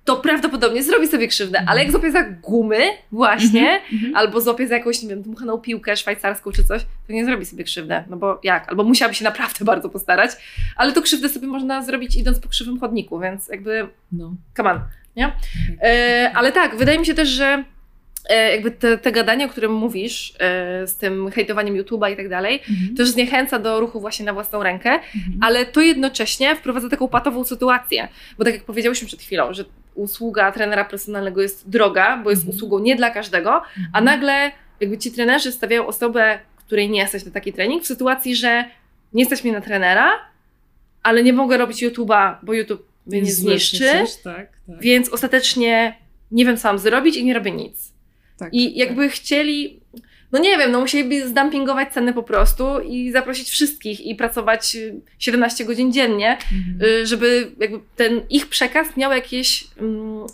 to prawdopodobnie zrobi sobie krzywdę, Mhm. ale jak złapie za gumy właśnie, Mhm, mhm. albo złapie za jakąś, nie wiem, dmuchaną piłkę szwajcarską czy coś, to nie zrobi sobie krzywdę, no bo jak? Albo musiałaby się naprawdę [laughs] bardzo postarać, ale to krzywdę sobie można zrobić idąc po krzywym chodniku, więc jakby No. come on, nie? E, ale tak, wydaje mi się też, że e, jakby te, te gadanie, o którym mówisz, e, z tym hejtowaniem YouTube'a i tak dalej, Mhm. też zniechęca do ruchu właśnie na własną rękę, Mhm. ale to jednocześnie wprowadza taką patową sytuację, bo tak jak powiedziałyśmy przed chwilą, że usługa trenera personalnego jest droga, bo jest Mhm. usługą nie dla każdego, a Mhm. nagle jakby ci trenerzy stawiają osobę, której nie jesteś na taki trening, w sytuacji, że nie stać mnie na trenera, ale nie mogę robić YouTube'a, bo YouTube mnie nie zniszczy, przecież, tak, tak, więc ostatecznie nie wiem, co mam zrobić i nie robię nic. tak, I jakby chcieli, no nie wiem, no musieliby zdumpingować ceny po prostu i zaprosić wszystkich i pracować y, 17 godzin dziennie. Mhm. y, żeby jakby ten ich przekaz miał jakieś um,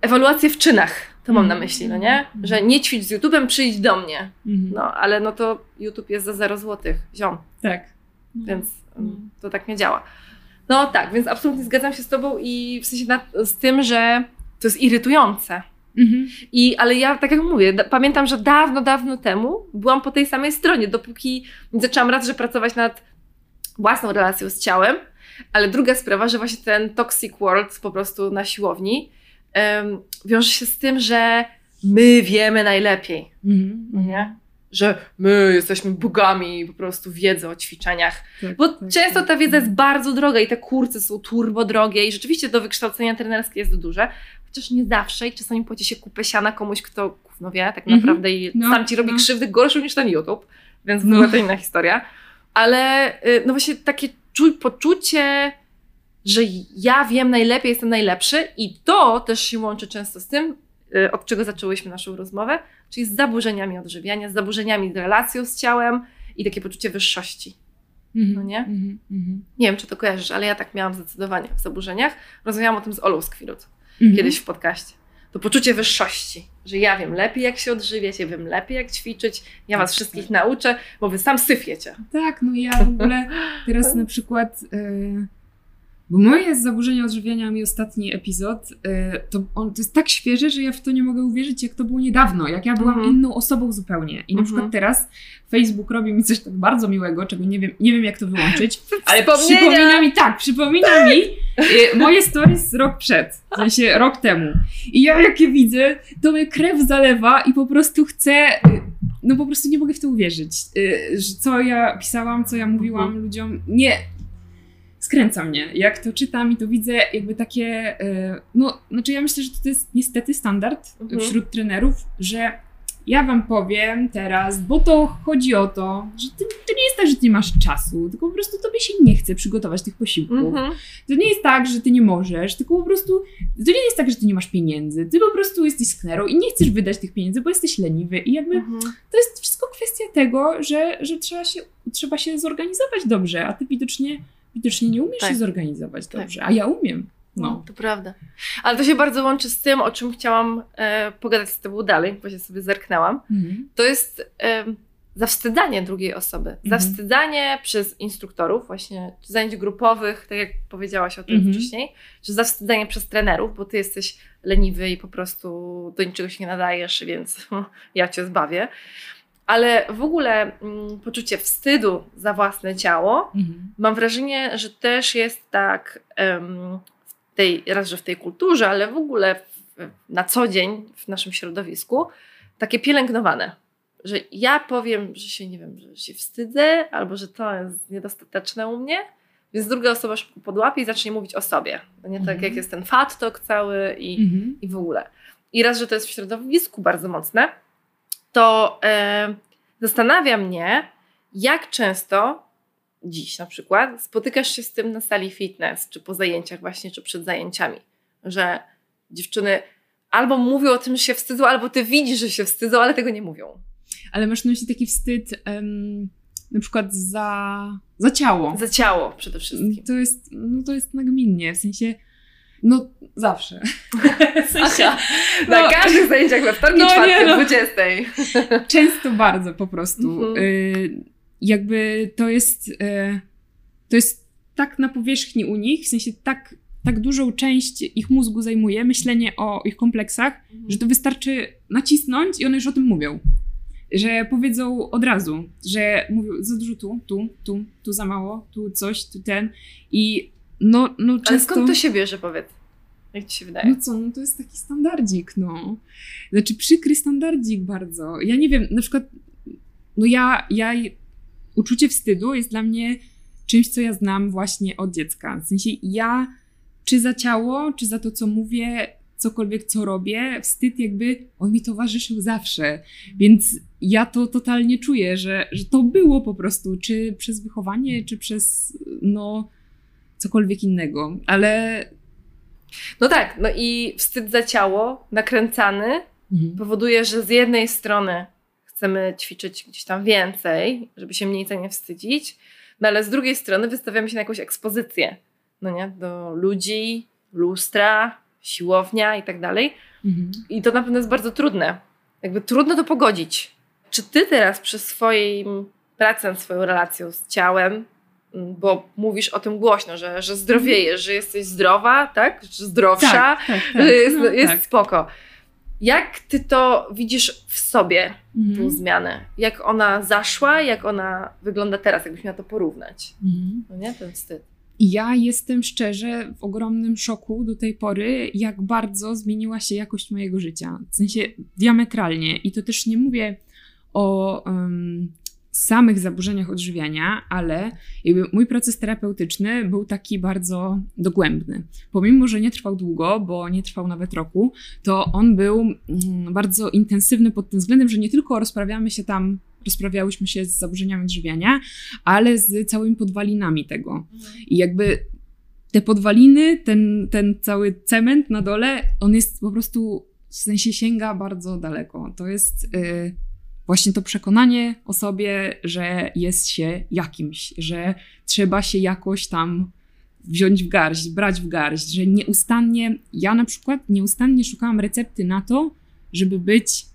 ewaluacje w czynach. To mam na Mhm. myśli, no nie? Mhm. Że nie ćwicz z YouTube'em, przyjdź do mnie. Mhm. No, ale no to YouTube jest za 0 złotych, ziom, Tak. więc No. um, to tak nie działa. No tak, więc absolutnie zgadzam się z Tobą i w sensie na, z tym, że to jest irytujące. Mhm. I, ale ja, tak jak mówię, da, pamiętam, że dawno, dawno temu byłam po tej samej stronie, dopóki zaczęłam raz, że pracować nad własną relacją z ciałem, ale druga sprawa, że właśnie ten toxic world po prostu na siłowni em, wiąże się z tym, że my wiemy najlepiej, Mhm. nie? Że my jesteśmy bogami po prostu wiedzy o ćwiczeniach. Tak, Bo tak, często tak. ta wiedza jest bardzo droga i te kursy są turbo drogie i rzeczywiście do wykształcenia trenerskie jest duże, chociaż nie zawsze i czasami płaci się kupę siana komuś, kto gówno wie tak Mhm. naprawdę i No, sam ci robi no. krzywdy gorszą niż ten YouTube, więc No. to inna historia. Ale y, no właśnie takie czuj, poczucie, że ja wiem najlepiej, jestem najlepszy i to też się łączy często z tym, od czego zaczęłyśmy naszą rozmowę, czyli z zaburzeniami odżywiania, z zaburzeniami relacją z ciałem i takie poczucie wyższości. Mhm. no nie? Mhm. Mhm. Nie wiem, czy to kojarzysz, ale ja tak miałam zdecydowanie w zaburzeniach. Rozmawiałam o tym z Olą Skwilut Mhm. kiedyś w podcaście. To poczucie wyższości, że ja wiem lepiej, jak się odżywiać, ja wiem lepiej, jak ćwiczyć, ja was Tak, wszystkich nauczę, bo wy sam syfiecie. Tak, no ja w ogóle [laughs] teraz na przykład e, Bo moje zaburzenia odżywiania mi ostatni epizod, y, to, on, to jest tak świeże, że ja w to nie mogę uwierzyć, jak to było niedawno, jak ja byłam Mhm. inną osobą zupełnie. I na Mhm. przykład teraz Facebook robi mi coś tak bardzo miłego, czego nie wiem, nie wiem jak to wyłączyć, [laughs] ale przypomina mi, tak, przypomina mi y, moje stories rok przed, w sensie rok temu. I ja jak je widzę, to mnie krew zalewa i po prostu chcę, y, no po prostu nie mogę w to uwierzyć, że co ja pisałam, co ja mówiłam Mhm. ludziom, nie, skręca mnie. Jak to czytam i to widzę jakby takie, y, no, znaczy ja myślę, że to jest niestety standard Mhm. wśród trenerów, że ja wam powiem teraz, bo to chodzi o to, że ty, to nie jest tak, że ty nie masz czasu, tylko po prostu tobie się nie chce przygotować tych posiłków. Mhm. To nie jest tak, że ty nie możesz, tylko po prostu to nie jest tak, że ty nie masz pieniędzy. Ty po prostu jesteś sknerą i nie chcesz wydać tych pieniędzy, bo jesteś leniwy i jakby Mhm. to jest wszystko kwestia tego, że, że trzeba, się, trzeba się zorganizować dobrze, a ty widocznie, widocznie nie umiesz Tak. się zorganizować Tak. dobrze, a ja umiem. No, No. to prawda. Ale to się bardzo łączy z tym, o czym chciałam e, pogadać z Tobą dalej, bo się sobie zerknęłam. Mhm. To jest e, zawstydzanie drugiej osoby. Mhm. Zawstydzanie przez instruktorów, właśnie czy zajęć grupowych, tak jak powiedziałaś o tym Mhm. wcześniej, czy zawstydzanie przez trenerów, bo Ty jesteś leniwy i po prostu do niczego się nie nadajesz, więc [laughs] ja Cię zbawię. Ale w ogóle mm, poczucie wstydu za własne ciało Mhm. mam wrażenie, że też jest tak em, w tej, raz, że w tej kulturze, ale w ogóle w, na co dzień w naszym środowisku takie pielęgnowane. Że ja powiem, że się nie wiem, że się wstydzę, albo że to jest niedostateczne u mnie, więc druga osoba szybko podłapie i zacznie mówić o sobie. Nie tak Mhm. jak jest ten fat talk cały i, Mhm. i w ogóle. I raz, że to jest w środowisku bardzo mocne, to e, zastanawia mnie, jak często dziś na przykład spotykasz się z tym na sali fitness, czy po zajęciach właśnie, czy przed zajęciami, że dziewczyny albo mówią o tym, że się wstydzą, albo ty widzisz, że się wstydzą, ale tego nie mówią. Ale masz na myśli taki wstyd em, na przykład za, za ciało. Za ciało przede wszystkim. To jest, no to jest nagminnie, w sensie, no zawsze. [laughs] w sensie, na no, każdych zajęciach we wtorki, No nie, czwartki, no. 20. [laughs] Często bardzo po prostu. Mhm. Y, jakby to jest, y, to jest tak na powierzchni u nich, w sensie tak, tak dużą część ich mózgu zajmuje myślenie o ich kompleksach, że to wystarczy nacisnąć i one już o tym mówią. Że powiedzą od razu, że mówią za dużo tu, tu, tu, tu za mało, tu coś, tu ten. I no, no często... Ale skąd to się bierze, powiedz? Jak ci się wydaje? No co, no to jest taki standardzik, no. Znaczy przykry standardzik bardzo. Ja nie wiem, na przykład, no ja, ja, uczucie wstydu jest dla mnie czymś, co ja znam właśnie od dziecka. W sensie ja, czy za ciało, czy za to, co mówię, cokolwiek, co robię, wstyd jakby, on mi towarzyszył zawsze. Więc ja to totalnie czuję, że, że to było po prostu, czy przez wychowanie, czy przez, no, cokolwiek innego. Ale No tak, no i wstyd za ciało, nakręcany, powoduje, że z jednej strony chcemy ćwiczyć gdzieś tam więcej, żeby się mniej za nie wstydzić, no ale z drugiej strony wystawiamy się na jakąś ekspozycję, no nie, do ludzi, lustra, siłownia i tak dalej. Mhm. I to na pewno jest bardzo trudne. Jakby trudno to pogodzić. Czy ty teraz przy swoim pracy nad swoją relacją z ciałem, bo mówisz o tym głośno, że, że zdrowiejesz, że jesteś zdrowa, tak? Że zdrowsza, Tak, tak, tak. że jest, No, jest tak. spoko. Jak ty to widzisz w sobie, tą Mhm. zmianę? Jak ona zaszła, jak ona wygląda teraz, jakbyś miała to porównać? Mhm. No nie, ten wstyd. Ja jestem szczerze w ogromnym szoku do tej pory, jak bardzo zmieniła się jakość mojego życia. W sensie diametralnie. I to też nie mówię o em, samych zaburzeniach odżywiania, ale mój proces terapeutyczny był taki bardzo dogłębny. Pomimo, że nie trwał długo, bo nie trwał nawet roku, to on był mm, bardzo intensywny pod tym względem, że nie tylko rozprawiamy się tam, rozprawiałyśmy się z zaburzeniami odżywiania, ale z całymi podwalinami tego. I jakby te podwaliny, ten, ten cały cement na dole, on jest po prostu, w sensie sięga bardzo daleko. To jest y, właśnie to przekonanie o sobie, że jest się jakimś, że trzeba się jakoś tam wziąć w garść, brać w garść, że nieustannie, ja na przykład nieustannie szukałam recepty na to, żeby być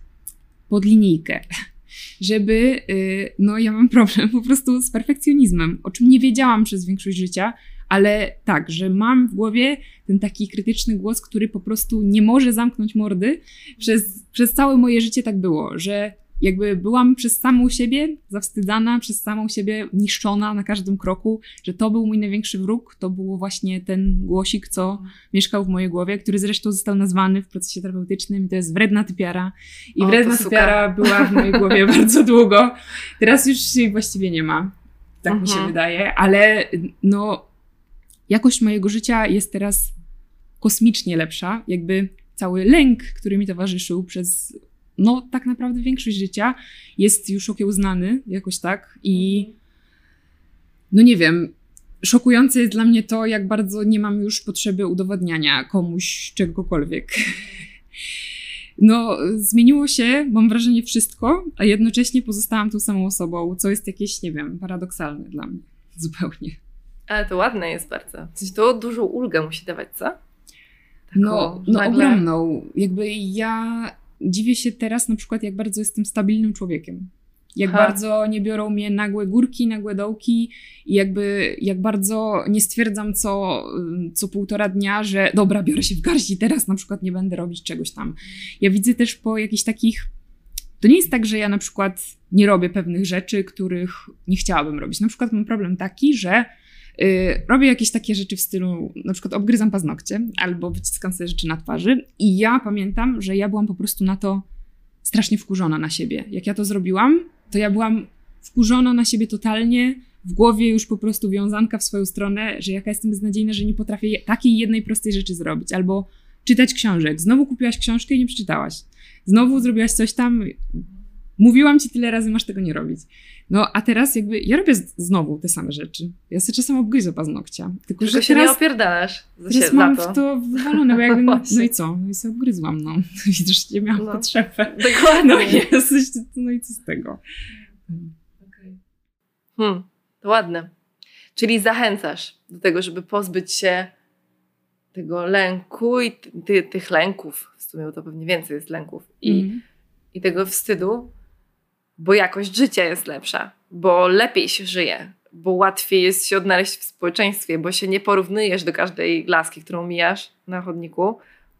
pod linijkę. [laughs] żeby, y, no ja mam problem po prostu z perfekcjonizmem, o czym nie wiedziałam przez większość życia, ale tak, że mam w głowie ten taki krytyczny głos, który po prostu nie może zamknąć mordy. Przez, przez całe moje życie tak było, że jakby byłam przez samą siebie zawstydzana, przez samą siebie niszczona na każdym kroku, że to był mój największy wróg, to było właśnie ten głosik, co mieszkał w mojej głowie, który zresztą został nazwany w procesie terapeutycznym, to jest wredna typiara. I O, wredna typiara była w mojej głowie [laughs] bardzo długo. Teraz już jej właściwie nie ma. Tak mi się Mhm. wydaje, ale no jakość mojego życia jest teraz kosmicznie lepsza. Jakby cały lęk, który mi towarzyszył przez no tak naprawdę większość życia jest już okiełznany jakoś tak i no nie wiem, szokujące jest dla mnie to, jak bardzo nie mam już potrzeby udowadniania komuś czegokolwiek. [laughs] No, zmieniło się, mam wrażenie, wszystko, a jednocześnie pozostałam tą samą osobą, co jest jakieś, nie wiem, paradoksalne dla mnie. [laughs] Zupełnie. Ale to ładne jest bardzo. W sensie to dużą ulgę musi dawać, co? Taką, No, no nagle- ogromną. Jakby ja dziwię się teraz na przykład, jak bardzo jestem stabilnym człowiekiem. Jak bardzo nie biorą mnie nagłe górki, nagłe dołki i jakby jak bardzo nie stwierdzam co, co półtora dnia, że dobra, biorę się w garść i teraz na przykład nie będę robić czegoś tam. Ja widzę też po jakichś takich to nie jest tak, że ja na przykład nie robię pewnych rzeczy, których nie chciałabym robić. Na przykład mam problem taki, że robię jakieś takie rzeczy w stylu, na przykład obgryzam paznokcie albo wyciskam sobie rzeczy na twarzy i ja pamiętam, że ja byłam po prostu na to strasznie wkurzona na siebie. Jak ja to zrobiłam, to ja byłam wkurzona na siebie totalnie, w głowie już po prostu wiązanka w swoją stronę, że jaka jestem beznadziejna, że nie potrafię takiej jednej prostej rzeczy zrobić. Albo czytać książek. Znowu kupiłaś książkę i nie przeczytałaś. Znowu zrobiłaś coś tam. Mówiłam ci tyle razy, masz tego nie robić. No a teraz jakby ja robię z- znowu te same rzeczy. Ja sobie czasem obgryzę paznokcia. Tylko, Tylko że się nie teraz, opierdalasz za, się, teraz mam to. w to wywalone, bo jakby, [laughs] no, no i co? No i sobie obgryzłam, no. [laughs] Widzisz, nie miałam No. potrzeby. Dokładnie. No jest, no i co z tego? Hmm, to ładne. Czyli zachęcasz do tego, żeby pozbyć się tego lęku i ty, ty, tych lęków. W sumie to pewnie więcej jest lęków. I, Mhm. I tego wstydu, bo jakość życia jest lepsza, bo lepiej się żyje, bo łatwiej jest się odnaleźć w społeczeństwie, bo się nie porównujesz do każdej laski, którą mijasz na chodniku,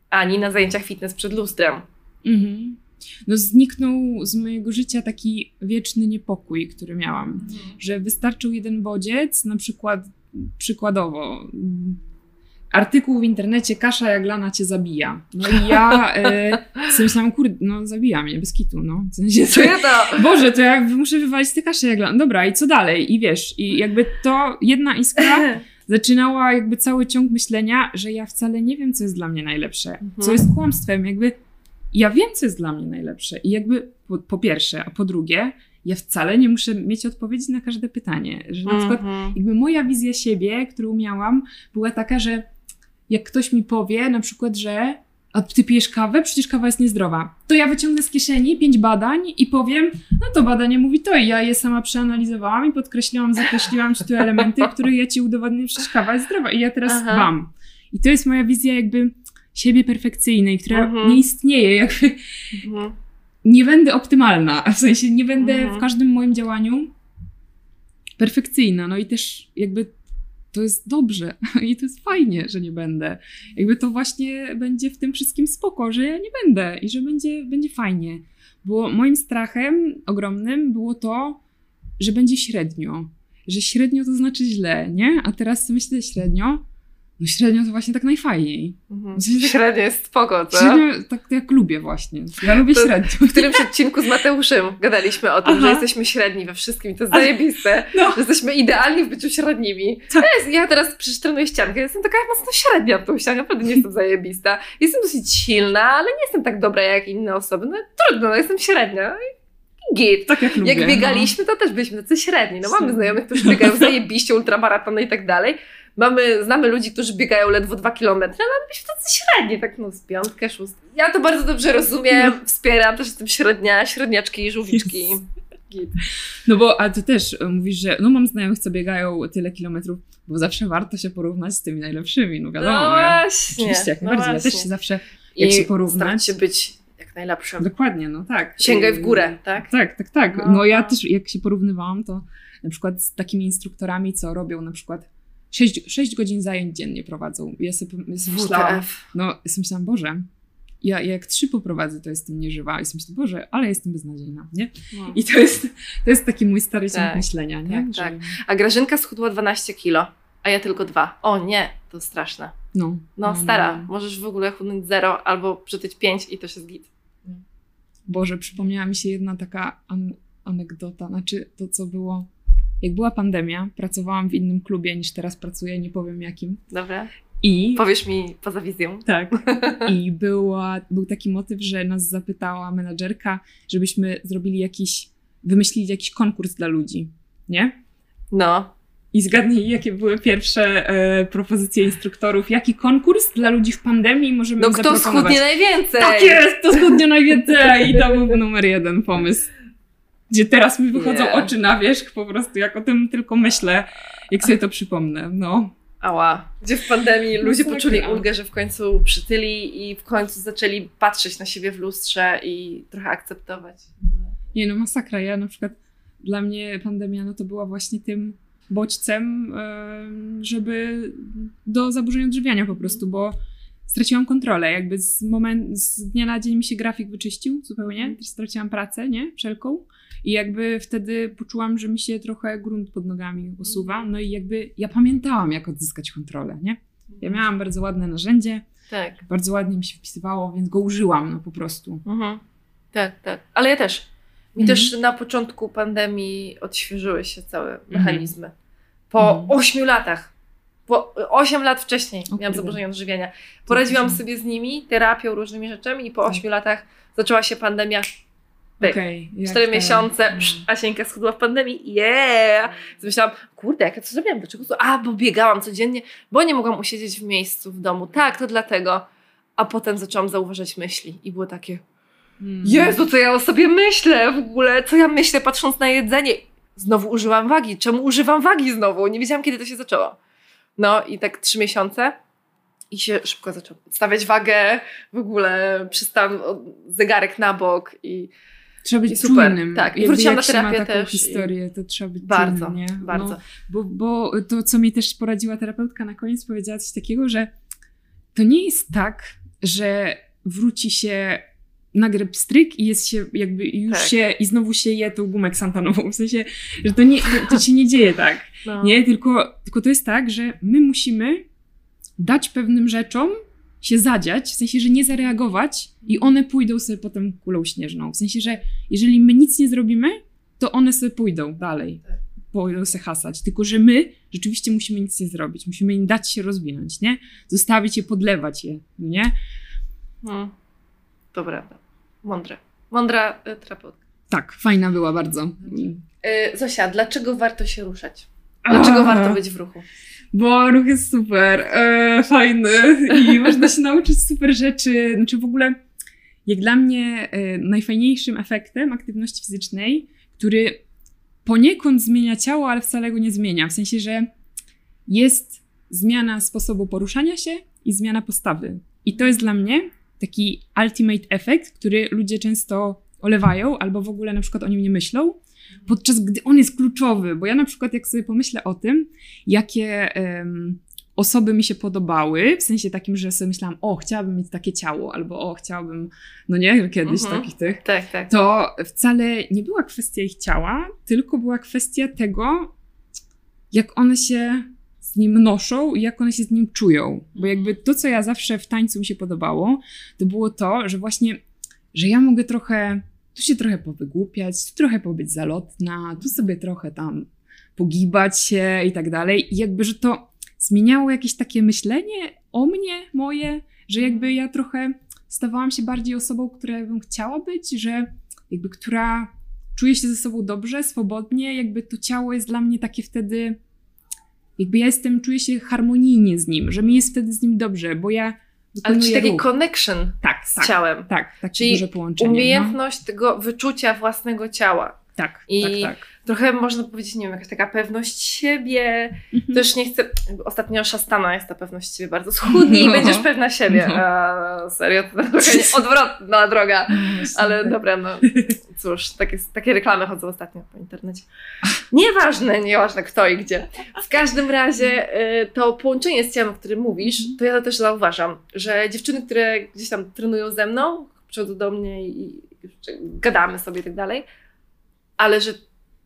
ani na zajęciach fitness przed lustrem. Mhm. No zniknął z mojego życia taki wieczny niepokój, który miałam. Że wystarczył jeden bodziec, na przykład przykładowo artykuł w internecie Kasza Jaglana cię zabija. No i ja e, sobie myślałam, kurde, no zabija mnie, bez kitu, no. W sensie, to! Boże, to ja muszę wywalić tę Kaszę Jaglana. Dobra, i co dalej? I wiesz, i jakby to jedna iskra [laughs] zaczynała jakby cały ciąg myślenia, że ja wcale nie wiem, co jest dla mnie najlepsze, Mhm. co jest kłamstwem. Jakby ja wiem, co jest dla mnie najlepsze. I jakby po, po pierwsze, a po drugie, ja wcale nie muszę mieć odpowiedzi na każde pytanie. Że na przykład Mhm. jakby moja wizja siebie, którą miałam, była taka, że jak ktoś mi powie na przykład, że a ty pijesz kawę? Przecież kawa jest niezdrowa. To ja wyciągnę z kieszeni pięć badań i powiem, no to badanie mówi to i ja je sama przeanalizowałam i podkreśliłam, zakreśliłam ci tu elementy, które ja ci udowodnię, że kawa jest zdrowa i ja teraz Aha. bam. I to jest moja wizja jakby siebie perfekcyjnej, która Mhm. nie istnieje, jakby Mhm. nie będę optymalna, [laughs] w sensie nie będę Mhm. w każdym moim działaniu perfekcyjna. No i też jakby to jest dobrze [laughs] i to jest fajnie, że nie będę. Jakby to właśnie będzie w tym wszystkim spoko, że ja nie będę i że będzie, będzie fajnie. Bo moim strachem ogromnym było to, że będzie średnio. Że średnio to znaczy źle, nie? A teraz myślę średnio, no średnio to właśnie tak najfajniej. Mhm. W sensie tak- Średnio jest spoko, co? Średnio tak jak lubię właśnie. Ja lubię To- średnio. W którymś odcinku z Mateuszem gadaliśmy o tym, Aha. że jesteśmy średni we wszystkim i to jest zajebiste, No. że jesteśmy idealni w byciu średnimi. Tak. Ja, jest, ja teraz przecież trenuję ściankę, jestem taka mocno średnia w tą ściankę, naprawdę nie jestem zajebista. Jestem dosyć silna, ale nie jestem tak dobra jak inne osoby. No trudno, no jestem średnia. Git. Tak jak lubię. Jak biegaliśmy, to też byliśmy tacy średni. No mamy znajomych, którzy biegają [laughs] zajebiście, ultramaratony i tak dalej. Mamy, znamy ludzi, którzy biegają ledwo dwa kilometry, ale my byliśmy tacy średni, tak no z piątkę, szóstkę. Ja to bardzo dobrze rozumiem, wspieram, też jestem średnia, średniaczki i żółwiczki. Yes. No bo, a ty też e, mówisz, że no mam znajomych, co biegają tyle kilometrów, bo zawsze warto się porównać z tymi najlepszymi, no wiadomo. No ja, właśnie. oczywiście, jak no najbardziej. Ja też się zawsze, jak I się porównać. się być najlepszym. Dokładnie, no tak. Sięgaj w górę, tak? Tak, tak, tak. No, No ja no. też, jak się porównywałam, to na przykład z takimi instruktorami, co robią na przykład 6, 6 godzin zajęć dziennie prowadzą. Ja sobie, ja sobie myślałam, no ja sobie myślałam, Boże, ja jak trzy poprowadzę, to jestem nieżywa. I sobie myślę, Boże, ale jestem beznadziejna, nie? No. I to jest, to jest taki mój stary ciąg Tak, myślenia, nie? tak, tak. A Grażynka schudła 12 kilo, a ja tylko dwa. O nie, to straszne. No, No, stara, możesz w ogóle chudnąć 0 albo przytyć 5 i to się zgit. Boże, przypomniała mi się jedna taka an- anegdota, znaczy to, co było. Jak była pandemia, pracowałam w innym klubie niż teraz pracuję, nie powiem jakim. Dobra? I Powiesz mi poza wizją. tak. [laughs] I była, był taki motyw, że nas zapytała menadżerka, żebyśmy zrobili jakiś, wymyślili jakiś konkurs dla ludzi, nie? No. I zgadnij, jakie były pierwsze e, propozycje instruktorów. Jaki konkurs dla ludzi w pandemii możemy No kto schudnie najwięcej? Tak jest, to schudnie najwięcej! I to był numer jeden pomysł. Gdzie teraz mi wychodzą Nie. oczy na wierzch, po prostu jak o tym tylko myślę, jak sobie to przypomnę. No. Ała. Gdzie w pandemii ludzie Masakra. poczuli ulgę, że w końcu przytyli i w końcu zaczęli patrzeć na siebie w lustrze i trochę akceptować. Nie no, masakra. Ja na przykład, dla mnie pandemia no to była właśnie tym bodźcem, em, żeby do zaburzeń odżywiania po prostu, bo straciłam kontrolę. Jakby z, moment, z dnia na dzień mi się grafik wyczyścił zupełnie. Też straciłam pracę, nie? Wszelką. I jakby wtedy poczułam, że mi się trochę grunt pod nogami osuwa. No i jakby ja pamiętałam, jak odzyskać kontrolę, nie? Ja miałam bardzo ładne narzędzie, Tak. bardzo ładnie mi się wpisywało, więc go użyłam, no po prostu. Mhm. Tak, tak. Ale ja też. Mi Mhm. też na początku pandemii odświeżyły się całe mechanizmy. Po Mhm. ośmiu latach. Po 8 lat wcześniej O miałam zaburzenia odżywiania. Poradziłam sobie z nimi, terapią, różnymi rzeczami i po Tak. 8 latach zaczęła się pandemia. Pyk. Ta- miesiące, mm. psz, Asieńka schudła w pandemii, yeah! Myślałam, kurde, jak ja co zrobiłam, dlaczego? to- A, bo biegałam codziennie, bo nie mogłam usiedzieć w miejscu w domu. Tak, to dlatego. A potem zaczęłam zauważać myśli i było takie, Mm. Jezu, co ja o sobie myślę w ogóle? Co ja myślę patrząc na jedzenie? Znowu użyłam wagi. Czemu używam wagi znowu? Nie wiedziałam, kiedy to się zaczęło. No i tak trzy miesiące i się szybko zaczęłam stawiać wagę, w ogóle przystałam zegarek na bok i Trzeba być I super, czujnym. tak. I wróciłam na się ma terapię taką też historię, to trzeba być bardzo, czujnym, nie? bardzo. No, bo, bo to, co mi też poradziła terapeutka na koniec, powiedziała coś takiego, że to nie jest tak, że wróci się nagle pstryk i jest się jakby już Tak. się i znowu się je tą gumę ksantanową. W sensie, że to, nie, to, się nie dzieje tak. no. Nie, tylko, tylko to jest tak, że my musimy dać pewnym rzeczom się zadziać, w sensie, że nie zareagować i one pójdą sobie potem kulą śnieżną. W sensie, że jeżeli my nic nie zrobimy, to one sobie pójdą dalej. Tak. Pójdą se hasać. Tylko, że my rzeczywiście musimy nic nie zrobić. Musimy im dać się rozwinąć, nie? Zostawić je, podlewać je, nie? No. To prawda. Mądre. Mądra y, terapeutka. Tak, fajna była bardzo. Y, Zosia, dlaczego warto się ruszać? Dlaczego A. warto być w ruchu? Bo ruch jest super, e, fajny i [laughs] można się nauczyć super rzeczy. Znaczy w ogóle, jak dla mnie e, najfajniejszym efektem aktywności fizycznej, który poniekąd zmienia ciało, ale wcale go nie zmienia. W sensie, że jest zmiana sposobu poruszania się i zmiana postawy. I to jest dla mnie taki ultimate efekt, który ludzie często olewają albo w ogóle na przykład o nim nie myślą, podczas gdy on jest kluczowy. Bo ja na przykład, jak sobie pomyślę o tym, jakie em, osoby mi się podobały, w sensie takim, że sobie myślałam, o, chciałabym mieć takie ciało, albo o, chciałabym, no nie, kiedyś Mhm. takich tych, Tak, tak. to wcale nie była kwestia ich ciała, tylko była kwestia tego, jak one się z nim noszą i jak one się z nim czują. Bo jakby to, co ja zawsze w tańcu mi się podobało, to było to, że właśnie, że ja mogę trochę, tu się trochę powygłupiać, tu trochę pobyć zalotna, tu sobie trochę tam pogibać się i tak dalej. I jakby, że to zmieniało jakieś takie myślenie o mnie, moje, że jakby ja trochę stawałam się bardziej osobą, która bym chciała być, że jakby która czuje się ze sobą dobrze, swobodnie, jakby to ciało jest dla mnie takie wtedy, jakby ja jestem, czuję się harmonijnie z nim, że mi jest wtedy z nim dobrze, bo ja Ale czyli taki ruch. connection tak, z tak, ciałem. tak, takie Czyli duże połączenie. no. Umiejętność tego wyczucia własnego ciała. Tak, I tak, tak. trochę można powiedzieć, nie wiem, jakaś taka pewność siebie. Mhm. Też nie chcę. Ostatnio szastana jest ta pewność siebie bardzo schudnij i No. będziesz pewna siebie. No. A, serio, to trochę [laughs] nie, odwrotna droga. No. Ale dobra, no cóż, takie, takie reklamy chodzą ostatnio po internecie. Nieważne, nieważne kto i gdzie. W każdym razie y, to połączenie z ciałem, o którym mówisz, to ja też zauważam, że dziewczyny, które gdzieś tam trenują ze mną, przychodzą do mnie i, i gadamy sobie i tak dalej, ale że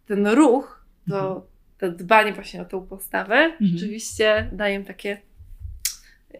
ten ruch, to, to dbanie właśnie o tą postawę, rzeczywiście daje im takie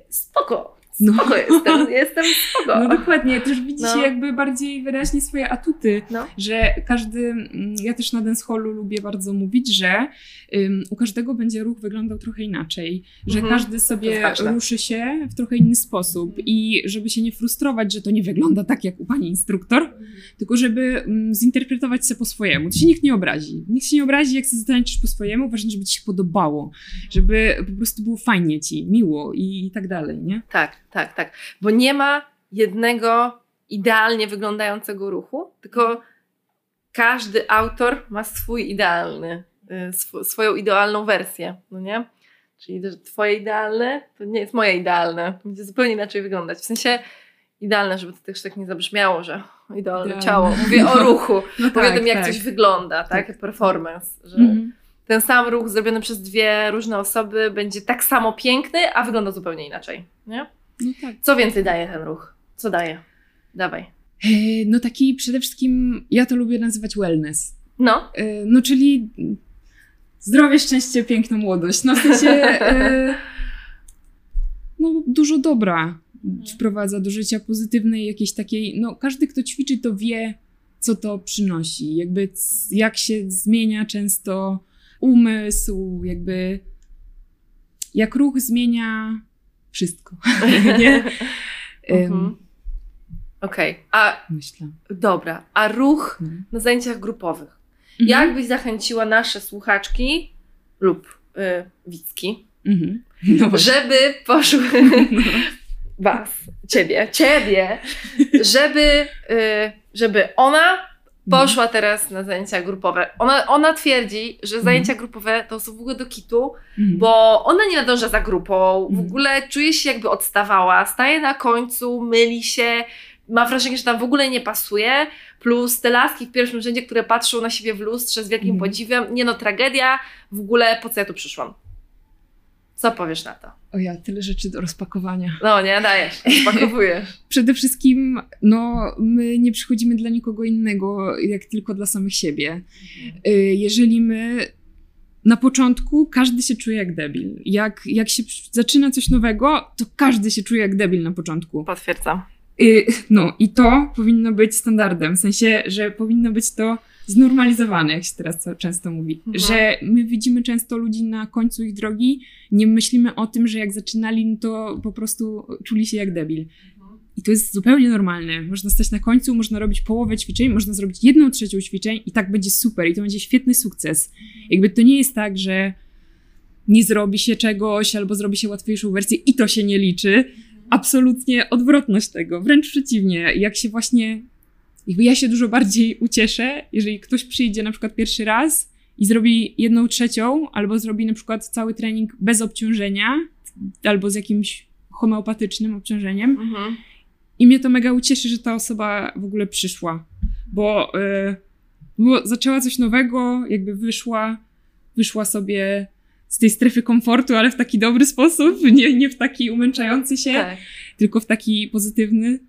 spoko, No. spoko jestem, jestem spoko. No dokładnie, też widzi No. się jakby bardziej wyraźnie swoje atuty, No. że każdy, mm, ja też na dancehallu lubię bardzo mówić, że ym, u każdego będzie ruch wyglądał trochę inaczej, że Mhm. każdy sobie ważne. ruszy się w trochę inny sposób i żeby się nie frustrować, że to nie wygląda tak jak u pani instruktor, tylko żeby mm, zinterpretować się po swojemu. To się nikt nie obrazi. Nikt się nie obrazi, jak sobie zatańczysz po swojemu, ważne, żeby ci się podobało, żeby po prostu było fajnie ci, miło i, i tak dalej, nie? Tak, tak, tak. Bo nie ma jednego idealnie wyglądającego ruchu, tylko każdy autor ma swój idealny, y, sw- swoją idealną wersję, no nie? Czyli twoje idealne to nie jest moje idealne. To będzie zupełnie inaczej wyglądać. W sensie idealne, żeby to też tak nie zabrzmiało, że idealne Idealne. ciało. Mówię o ruchu. [laughs] No Mówię o tym, jak coś wygląda, tak? Performance. Że Mhm. ten sam ruch zrobiony przez dwie różne osoby będzie tak samo piękny, a wygląda zupełnie inaczej. Nie? No tak. Co więcej daje ten ruch? Co daje? Dawaj. E, No taki przede wszystkim, ja to lubię nazywać wellness. No. E, No czyli zdrowie, szczęście, piękną młodość. No w sensie e, no dużo dobra wprowadza do życia pozytywnej jakiejś takiej, no każdy kto ćwiczy to wie co to przynosi, jakby jak się zmienia często umysł, jakby jak ruch zmienia wszystko, [laughs] nie? Mhm. Okej. A Myślę. dobra. A ruch No. na zajęciach grupowych. Mhm. Jak byś zachęciła nasze słuchaczki lub y, widzki, Mhm. [laughs] No żeby poszły [laughs] was, ciebie, ciebie, żeby, y, żeby ona poszła teraz na zajęcia grupowe. Ona, ona twierdzi, że zajęcia grupowe to są w ogóle do kitu, Mhm. bo ona nie nadąża za grupą, w Mhm. ogóle czuje się jakby odstawała, staje na końcu, myli się, ma wrażenie, że tam w ogóle nie pasuje, plus te laski w pierwszym rzędzie, które patrzą na siebie w lustrze z wielkim Mhm. podziwem, nie no, tragedia, w ogóle po co ja tu przyszłam? Co powiesz na to? O ja, tyle rzeczy do rozpakowania. No nie, dajesz, spakowujesz. [laughs] Przede wszystkim, no, my nie przychodzimy dla nikogo innego, jak tylko dla samych siebie. Y, Jeżeli my na początku każdy się czuje jak debil. Jak, jak się zaczyna coś nowego, to każdy się czuje jak debil na początku. Potwierdzam. Y, No i to powinno być standardem, w sensie, że powinno być to znormalizowane, jak się teraz często mówi. Mhm. Że my widzimy często ludzi na końcu ich drogi, nie myślimy o tym, że jak zaczynali, no to po prostu czuli się jak debil. I to jest zupełnie normalne. Można stać na końcu, można robić połowę ćwiczeń, można zrobić jedną trzecią ćwiczeń i tak będzie super i to będzie świetny sukces. Jakby to nie jest tak, że nie zrobi się czegoś albo zrobi się łatwiejszą wersję i to się nie liczy. Absolutnie odwrotność tego. Wręcz przeciwnie. Jak się właśnie. Jakby ja się dużo bardziej ucieszę, jeżeli ktoś przyjdzie na przykład pierwszy raz i zrobi jedną trzecią, albo zrobi na przykład cały trening bez obciążenia, albo z jakimś homeopatycznym obciążeniem. Mhm. I mnie to mega ucieszy, że ta osoba w ogóle przyszła, bo, y, bo zaczęła coś nowego, jakby wyszła, wyszła sobie z tej strefy komfortu, ale w taki dobry sposób, [laughs] nie, nie w taki umęczający się, Tak. tylko w taki pozytywny.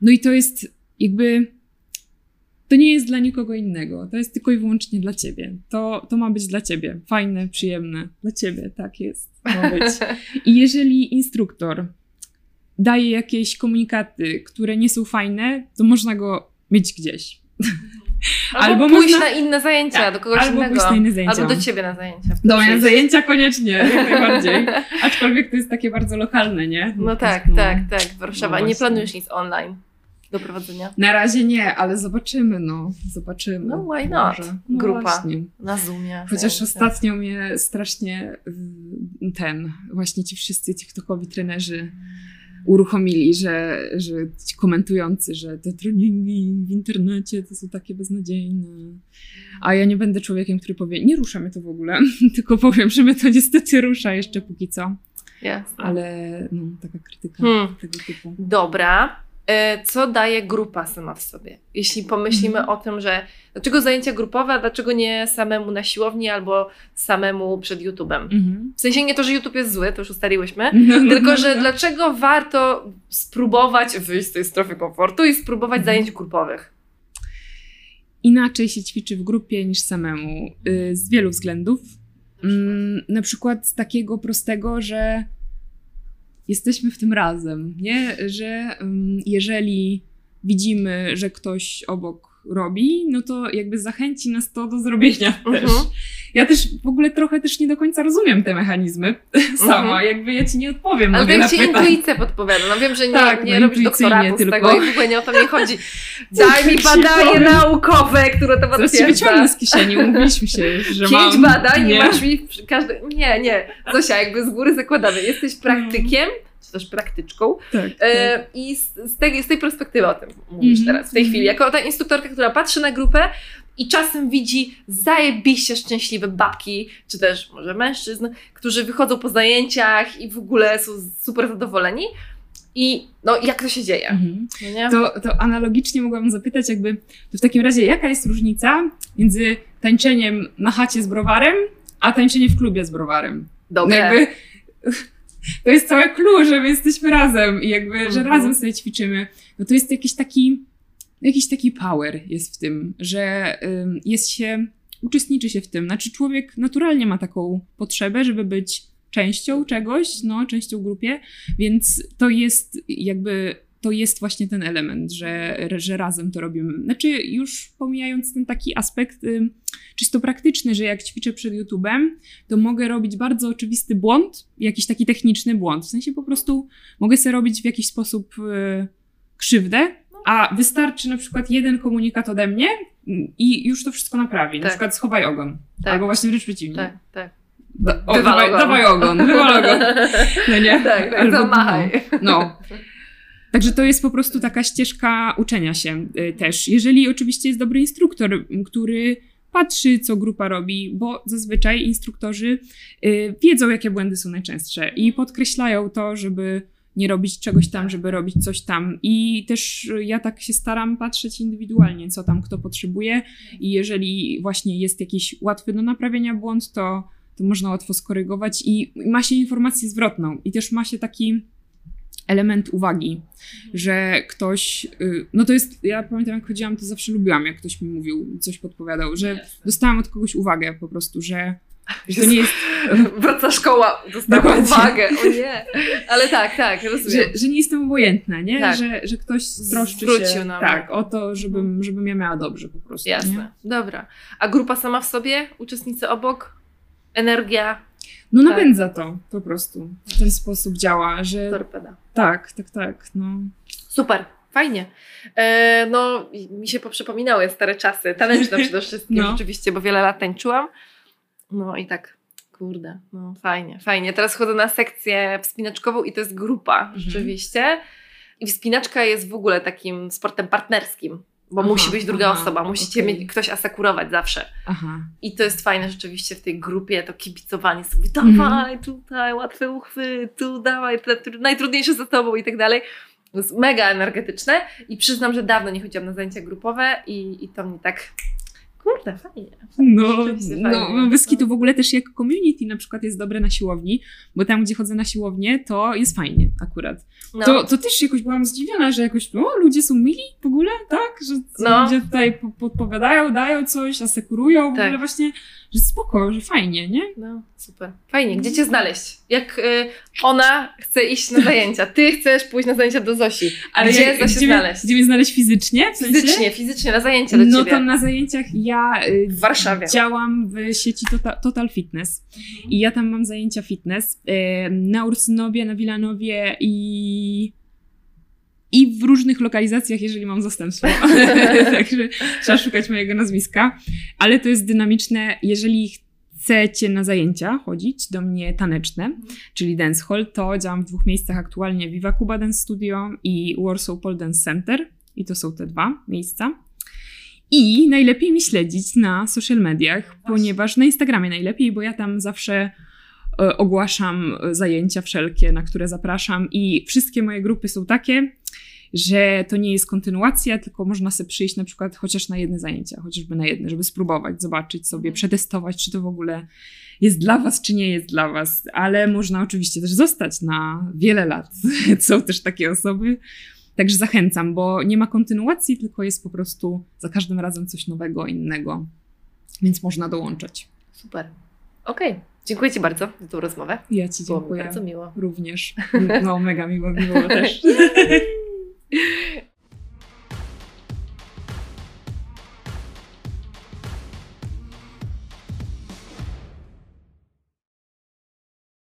No i to jest jakby. To nie jest dla nikogo innego. To jest tylko i wyłącznie dla ciebie. To, to ma być dla ciebie. Fajne, przyjemne. Dla ciebie, tak jest. Ma być. [laughs] I jeżeli instruktor daje jakieś komunikaty, które nie są fajne, to można go mieć gdzieś. [laughs] Albo, Albo pójść można- na inne zajęcia, Tak, do kogoś albo innego. pójść na inne zajęcia. Albo do ciebie na zajęcia. Do mnie Przyjść. zajęcia koniecznie, jak [laughs] najbardziej. Aczkolwiek to jest takie bardzo lokalne, nie? No tak, No. tak, tak. Warszawa. No nie planujesz nic online do prowadzenia? Na razie nie, ale zobaczymy, no. Zobaczymy. No, why not? Może. No Grupa. Właśnie. Na Zoomie. Chociaż zajęcia. ostatnio mnie strasznie y, ten, właśnie ci wszyscy TikTokowi trenerzy uruchomili, że, że ci komentujący, że te treningi w internecie to są takie beznadziejne. A ja nie będę człowiekiem, który powie, nie rusza mnie to w ogóle, [laughs] tylko powiem, że mnie to niestety rusza jeszcze póki co. Jasne. Ale no, taka krytyka Hmm. tego typu. Dobra. E, Co daje grupa sama w sobie? Jeśli pomyślimy Mhm. o tym, że dlaczego zajęcia grupowe, a dlaczego nie samemu na siłowni albo samemu przed YouTube'em? Mhm. W sensie nie to, że YouTube jest zły, to już ustaliłyśmy, [laughs] No, no, tylko no, że dlaczego warto spróbować wyjść z tej strefy komfortu i spróbować Mhm. zajęć grupowych? inaczej się ćwiczy w grupie niż samemu y, z wielu względów. Mm, na przykład z takiego prostego, że jesteśmy w tym razem, nie? Że jeżeli widzimy, że ktoś obok robi, no to jakby zachęci nas to do zrobienia [laughs] też. Mhm. Ja też w ogóle trochę też nie do końca rozumiem te mechanizmy [laughs] sama, Mhm. jakby ja ci nie odpowiem Ale jak ci intuicja podpowiada. No wiem, że nie, Tak, nie no robisz doktoratu z tylko. tego i w ogóle nie o to mi [laughs] chodzi. Daj mi badanie naukowe, które to Zaraz ci wyciągnę potwierdza. z kieszeni, mówiliśmy się, że Pięć mam... badań i nie. masz mi każdy... Nie, nie. Zosia, jakby z góry zakładamy. Jesteś praktykiem, czy też praktyczką Tak, tak. e, i z, z, tej, z tej perspektywy o tym mówisz Mhm, teraz, w tej mhm. chwili. Jako ta instruktorka, która patrzy na grupę i czasem widzi zajebiście szczęśliwe babki, czy też może mężczyzn, którzy wychodzą po zajęciach i w ogóle są super zadowoleni. I no, jak to się dzieje? Mhm. No? To, to analogicznie mogłam zapytać, jakby, to w takim razie, jaka jest różnica między tańczeniem na chacie z browarem, a tańczeniem w klubie z browarem? No Dobre. jakby, to jest całe clue, że my jesteśmy razem i jakby, że Mhm. razem sobie ćwiczymy. No to jest jakiś taki, jakiś taki power jest w tym, że jest się, uczestniczy się w tym. Znaczy człowiek naturalnie ma taką potrzebę, żeby być częścią czegoś, no, częścią grupie, więc to jest jakby, to jest właśnie ten element, że, że razem to robimy. Znaczy już pomijając ten taki aspekt ym, czysto praktyczny, że jak ćwiczę przed YouTube'em, to mogę robić bardzo oczywisty błąd, jakiś taki techniczny błąd. W sensie po prostu mogę sobie robić w jakiś sposób e, krzywdę, a wystarczy na przykład jeden komunikat ode mnie i już to wszystko naprawi. Na Tak. przykład schowaj ogon. Tak. Albo właśnie wręcz przeciwnie. Tak, tak. Da, o, dawaj, ogon. dawaj ogon, wywal ogon. [laughs] No nie? Tak, tak, Albo- to machaj. No. Także to jest po prostu taka ścieżka uczenia się y, też. Jeżeli oczywiście jest dobry instruktor, który patrzy, co grupa robi, bo zazwyczaj instruktorzy y, wiedzą, jakie błędy są najczęstsze i podkreślają to, żeby nie robić czegoś tam, żeby robić coś tam. I też y, ja tak się staram patrzeć indywidualnie, co tam kto potrzebuje. I jeżeli właśnie jest jakiś łatwy do naprawienia błąd, to, to można łatwo skorygować i ma się informację zwrotną. I też ma się taki element uwagi, że ktoś, y, no to jest, ja pamiętam jak chodziłam, to zawsze lubiłam, jak ktoś mi mówił, coś podpowiadał, że dostałam od kogoś uwagę po prostu, że, że to nie jest, [laughs] Wraca szkoła, dostała Dokładnie. uwagę. O nie. Ale tak, tak, rozumiem. że, że nie jestem obojętna, nie? Tak. Że, że ktoś troszczy się na tak, o to, żebym, żebym ja miała dobrze po prostu. Nie? Jasne. Dobra. A grupa sama w sobie? Uczestnicy obok? Energia? No Tak. napędza to po prostu. W ten sposób działa, że Torpeda. tak, tak, tak, no. Super. Fajnie. E, no, mi się poprzypominały stare czasy. Taneczne [laughs] przede wszystkim, No. rzeczywiście, bo wiele lat tańczyłam. No i tak, kurde, no fajnie, fajnie. Teraz chodzę na sekcję wspinaczkową i to jest grupa, Mhm. rzeczywiście. I wspinaczka jest w ogóle takim sportem partnerskim, bo Aha, musi być druga aha, osoba, musicie okej. mieć ktoś asekurować zawsze. Aha. I to jest fajne rzeczywiście w tej grupie, to kibicowanie sobie, dawaj tutaj, łatwy uchwyt, tu dawaj, najtrudniejsze za tobą i tak dalej. To jest mega energetyczne i przyznam, że dawno nie chodziłam na zajęcia grupowe i, i to mnie tak, kurde, fajnie. No, no, fajnie. no bez kitu w ogóle też jak community na przykład jest dobre na siłowni, bo tam, gdzie chodzę na siłownię, to jest fajnie akurat. No, To, to też jakoś byłam zdziwiona, że jakoś, o, ludzie są mili w ogóle, tak? Że No. ludzie tutaj po- podpowiadają, dają coś, asekurują, w Tak. ogóle właśnie, że spoko, że fajnie, nie? no, super. Fajnie, gdzie cię znaleźć? Jak y, ona chce iść na [laughs] zajęcia, ty chcesz pójść na zajęcia do Zosi. Gdzie jak- Zosię gdzie znaleźć? Gdzie mnie znaleźć fizycznie? W sensie? Fizycznie, fizycznie, na zajęcia do No ciebie. to na zajęciach ja y, W Warszawie. działam w sieci Total, Total Fitness i ja tam mam zajęcia fitness y, na Ursynowie, na Wilanowie i i w różnych lokalizacjach, jeżeli mam zastępstwo. [laughs] [laughs] Także trzeba szukać mojego nazwiska. Ale to jest dynamiczne. Jeżeli chcecie na zajęcia chodzić do mnie taneczne, czyli dance hall, to działam w dwóch miejscach aktualnie, Viva Cuba Dance Studio i Warsaw Pole Dance Center i to są te dwa miejsca. I najlepiej mi śledzić na social mediach, ponieważ na Instagramie najlepiej, bo ja tam zawsze e, ogłaszam zajęcia wszelkie, na które zapraszam i wszystkie moje grupy są takie, że to nie jest kontynuacja, tylko można sobie przyjść na przykład chociaż na jedne zajęcia, chociażby na jedne, żeby spróbować, zobaczyć sobie, Mhm. przetestować, czy to w ogóle jest dla Was, czy nie jest dla Was, ale można oczywiście też zostać na wiele lat. [laughs] Są też takie osoby. Także zachęcam, bo nie ma kontynuacji, tylko jest po prostu za każdym razem coś nowego, innego, więc można dołączać. Super. Okej. Dziękuję Ci bardzo za tą rozmowę. Ja Ci Było mi dziękuję bardzo miło. również. [laughs] No, mega miło, miło też.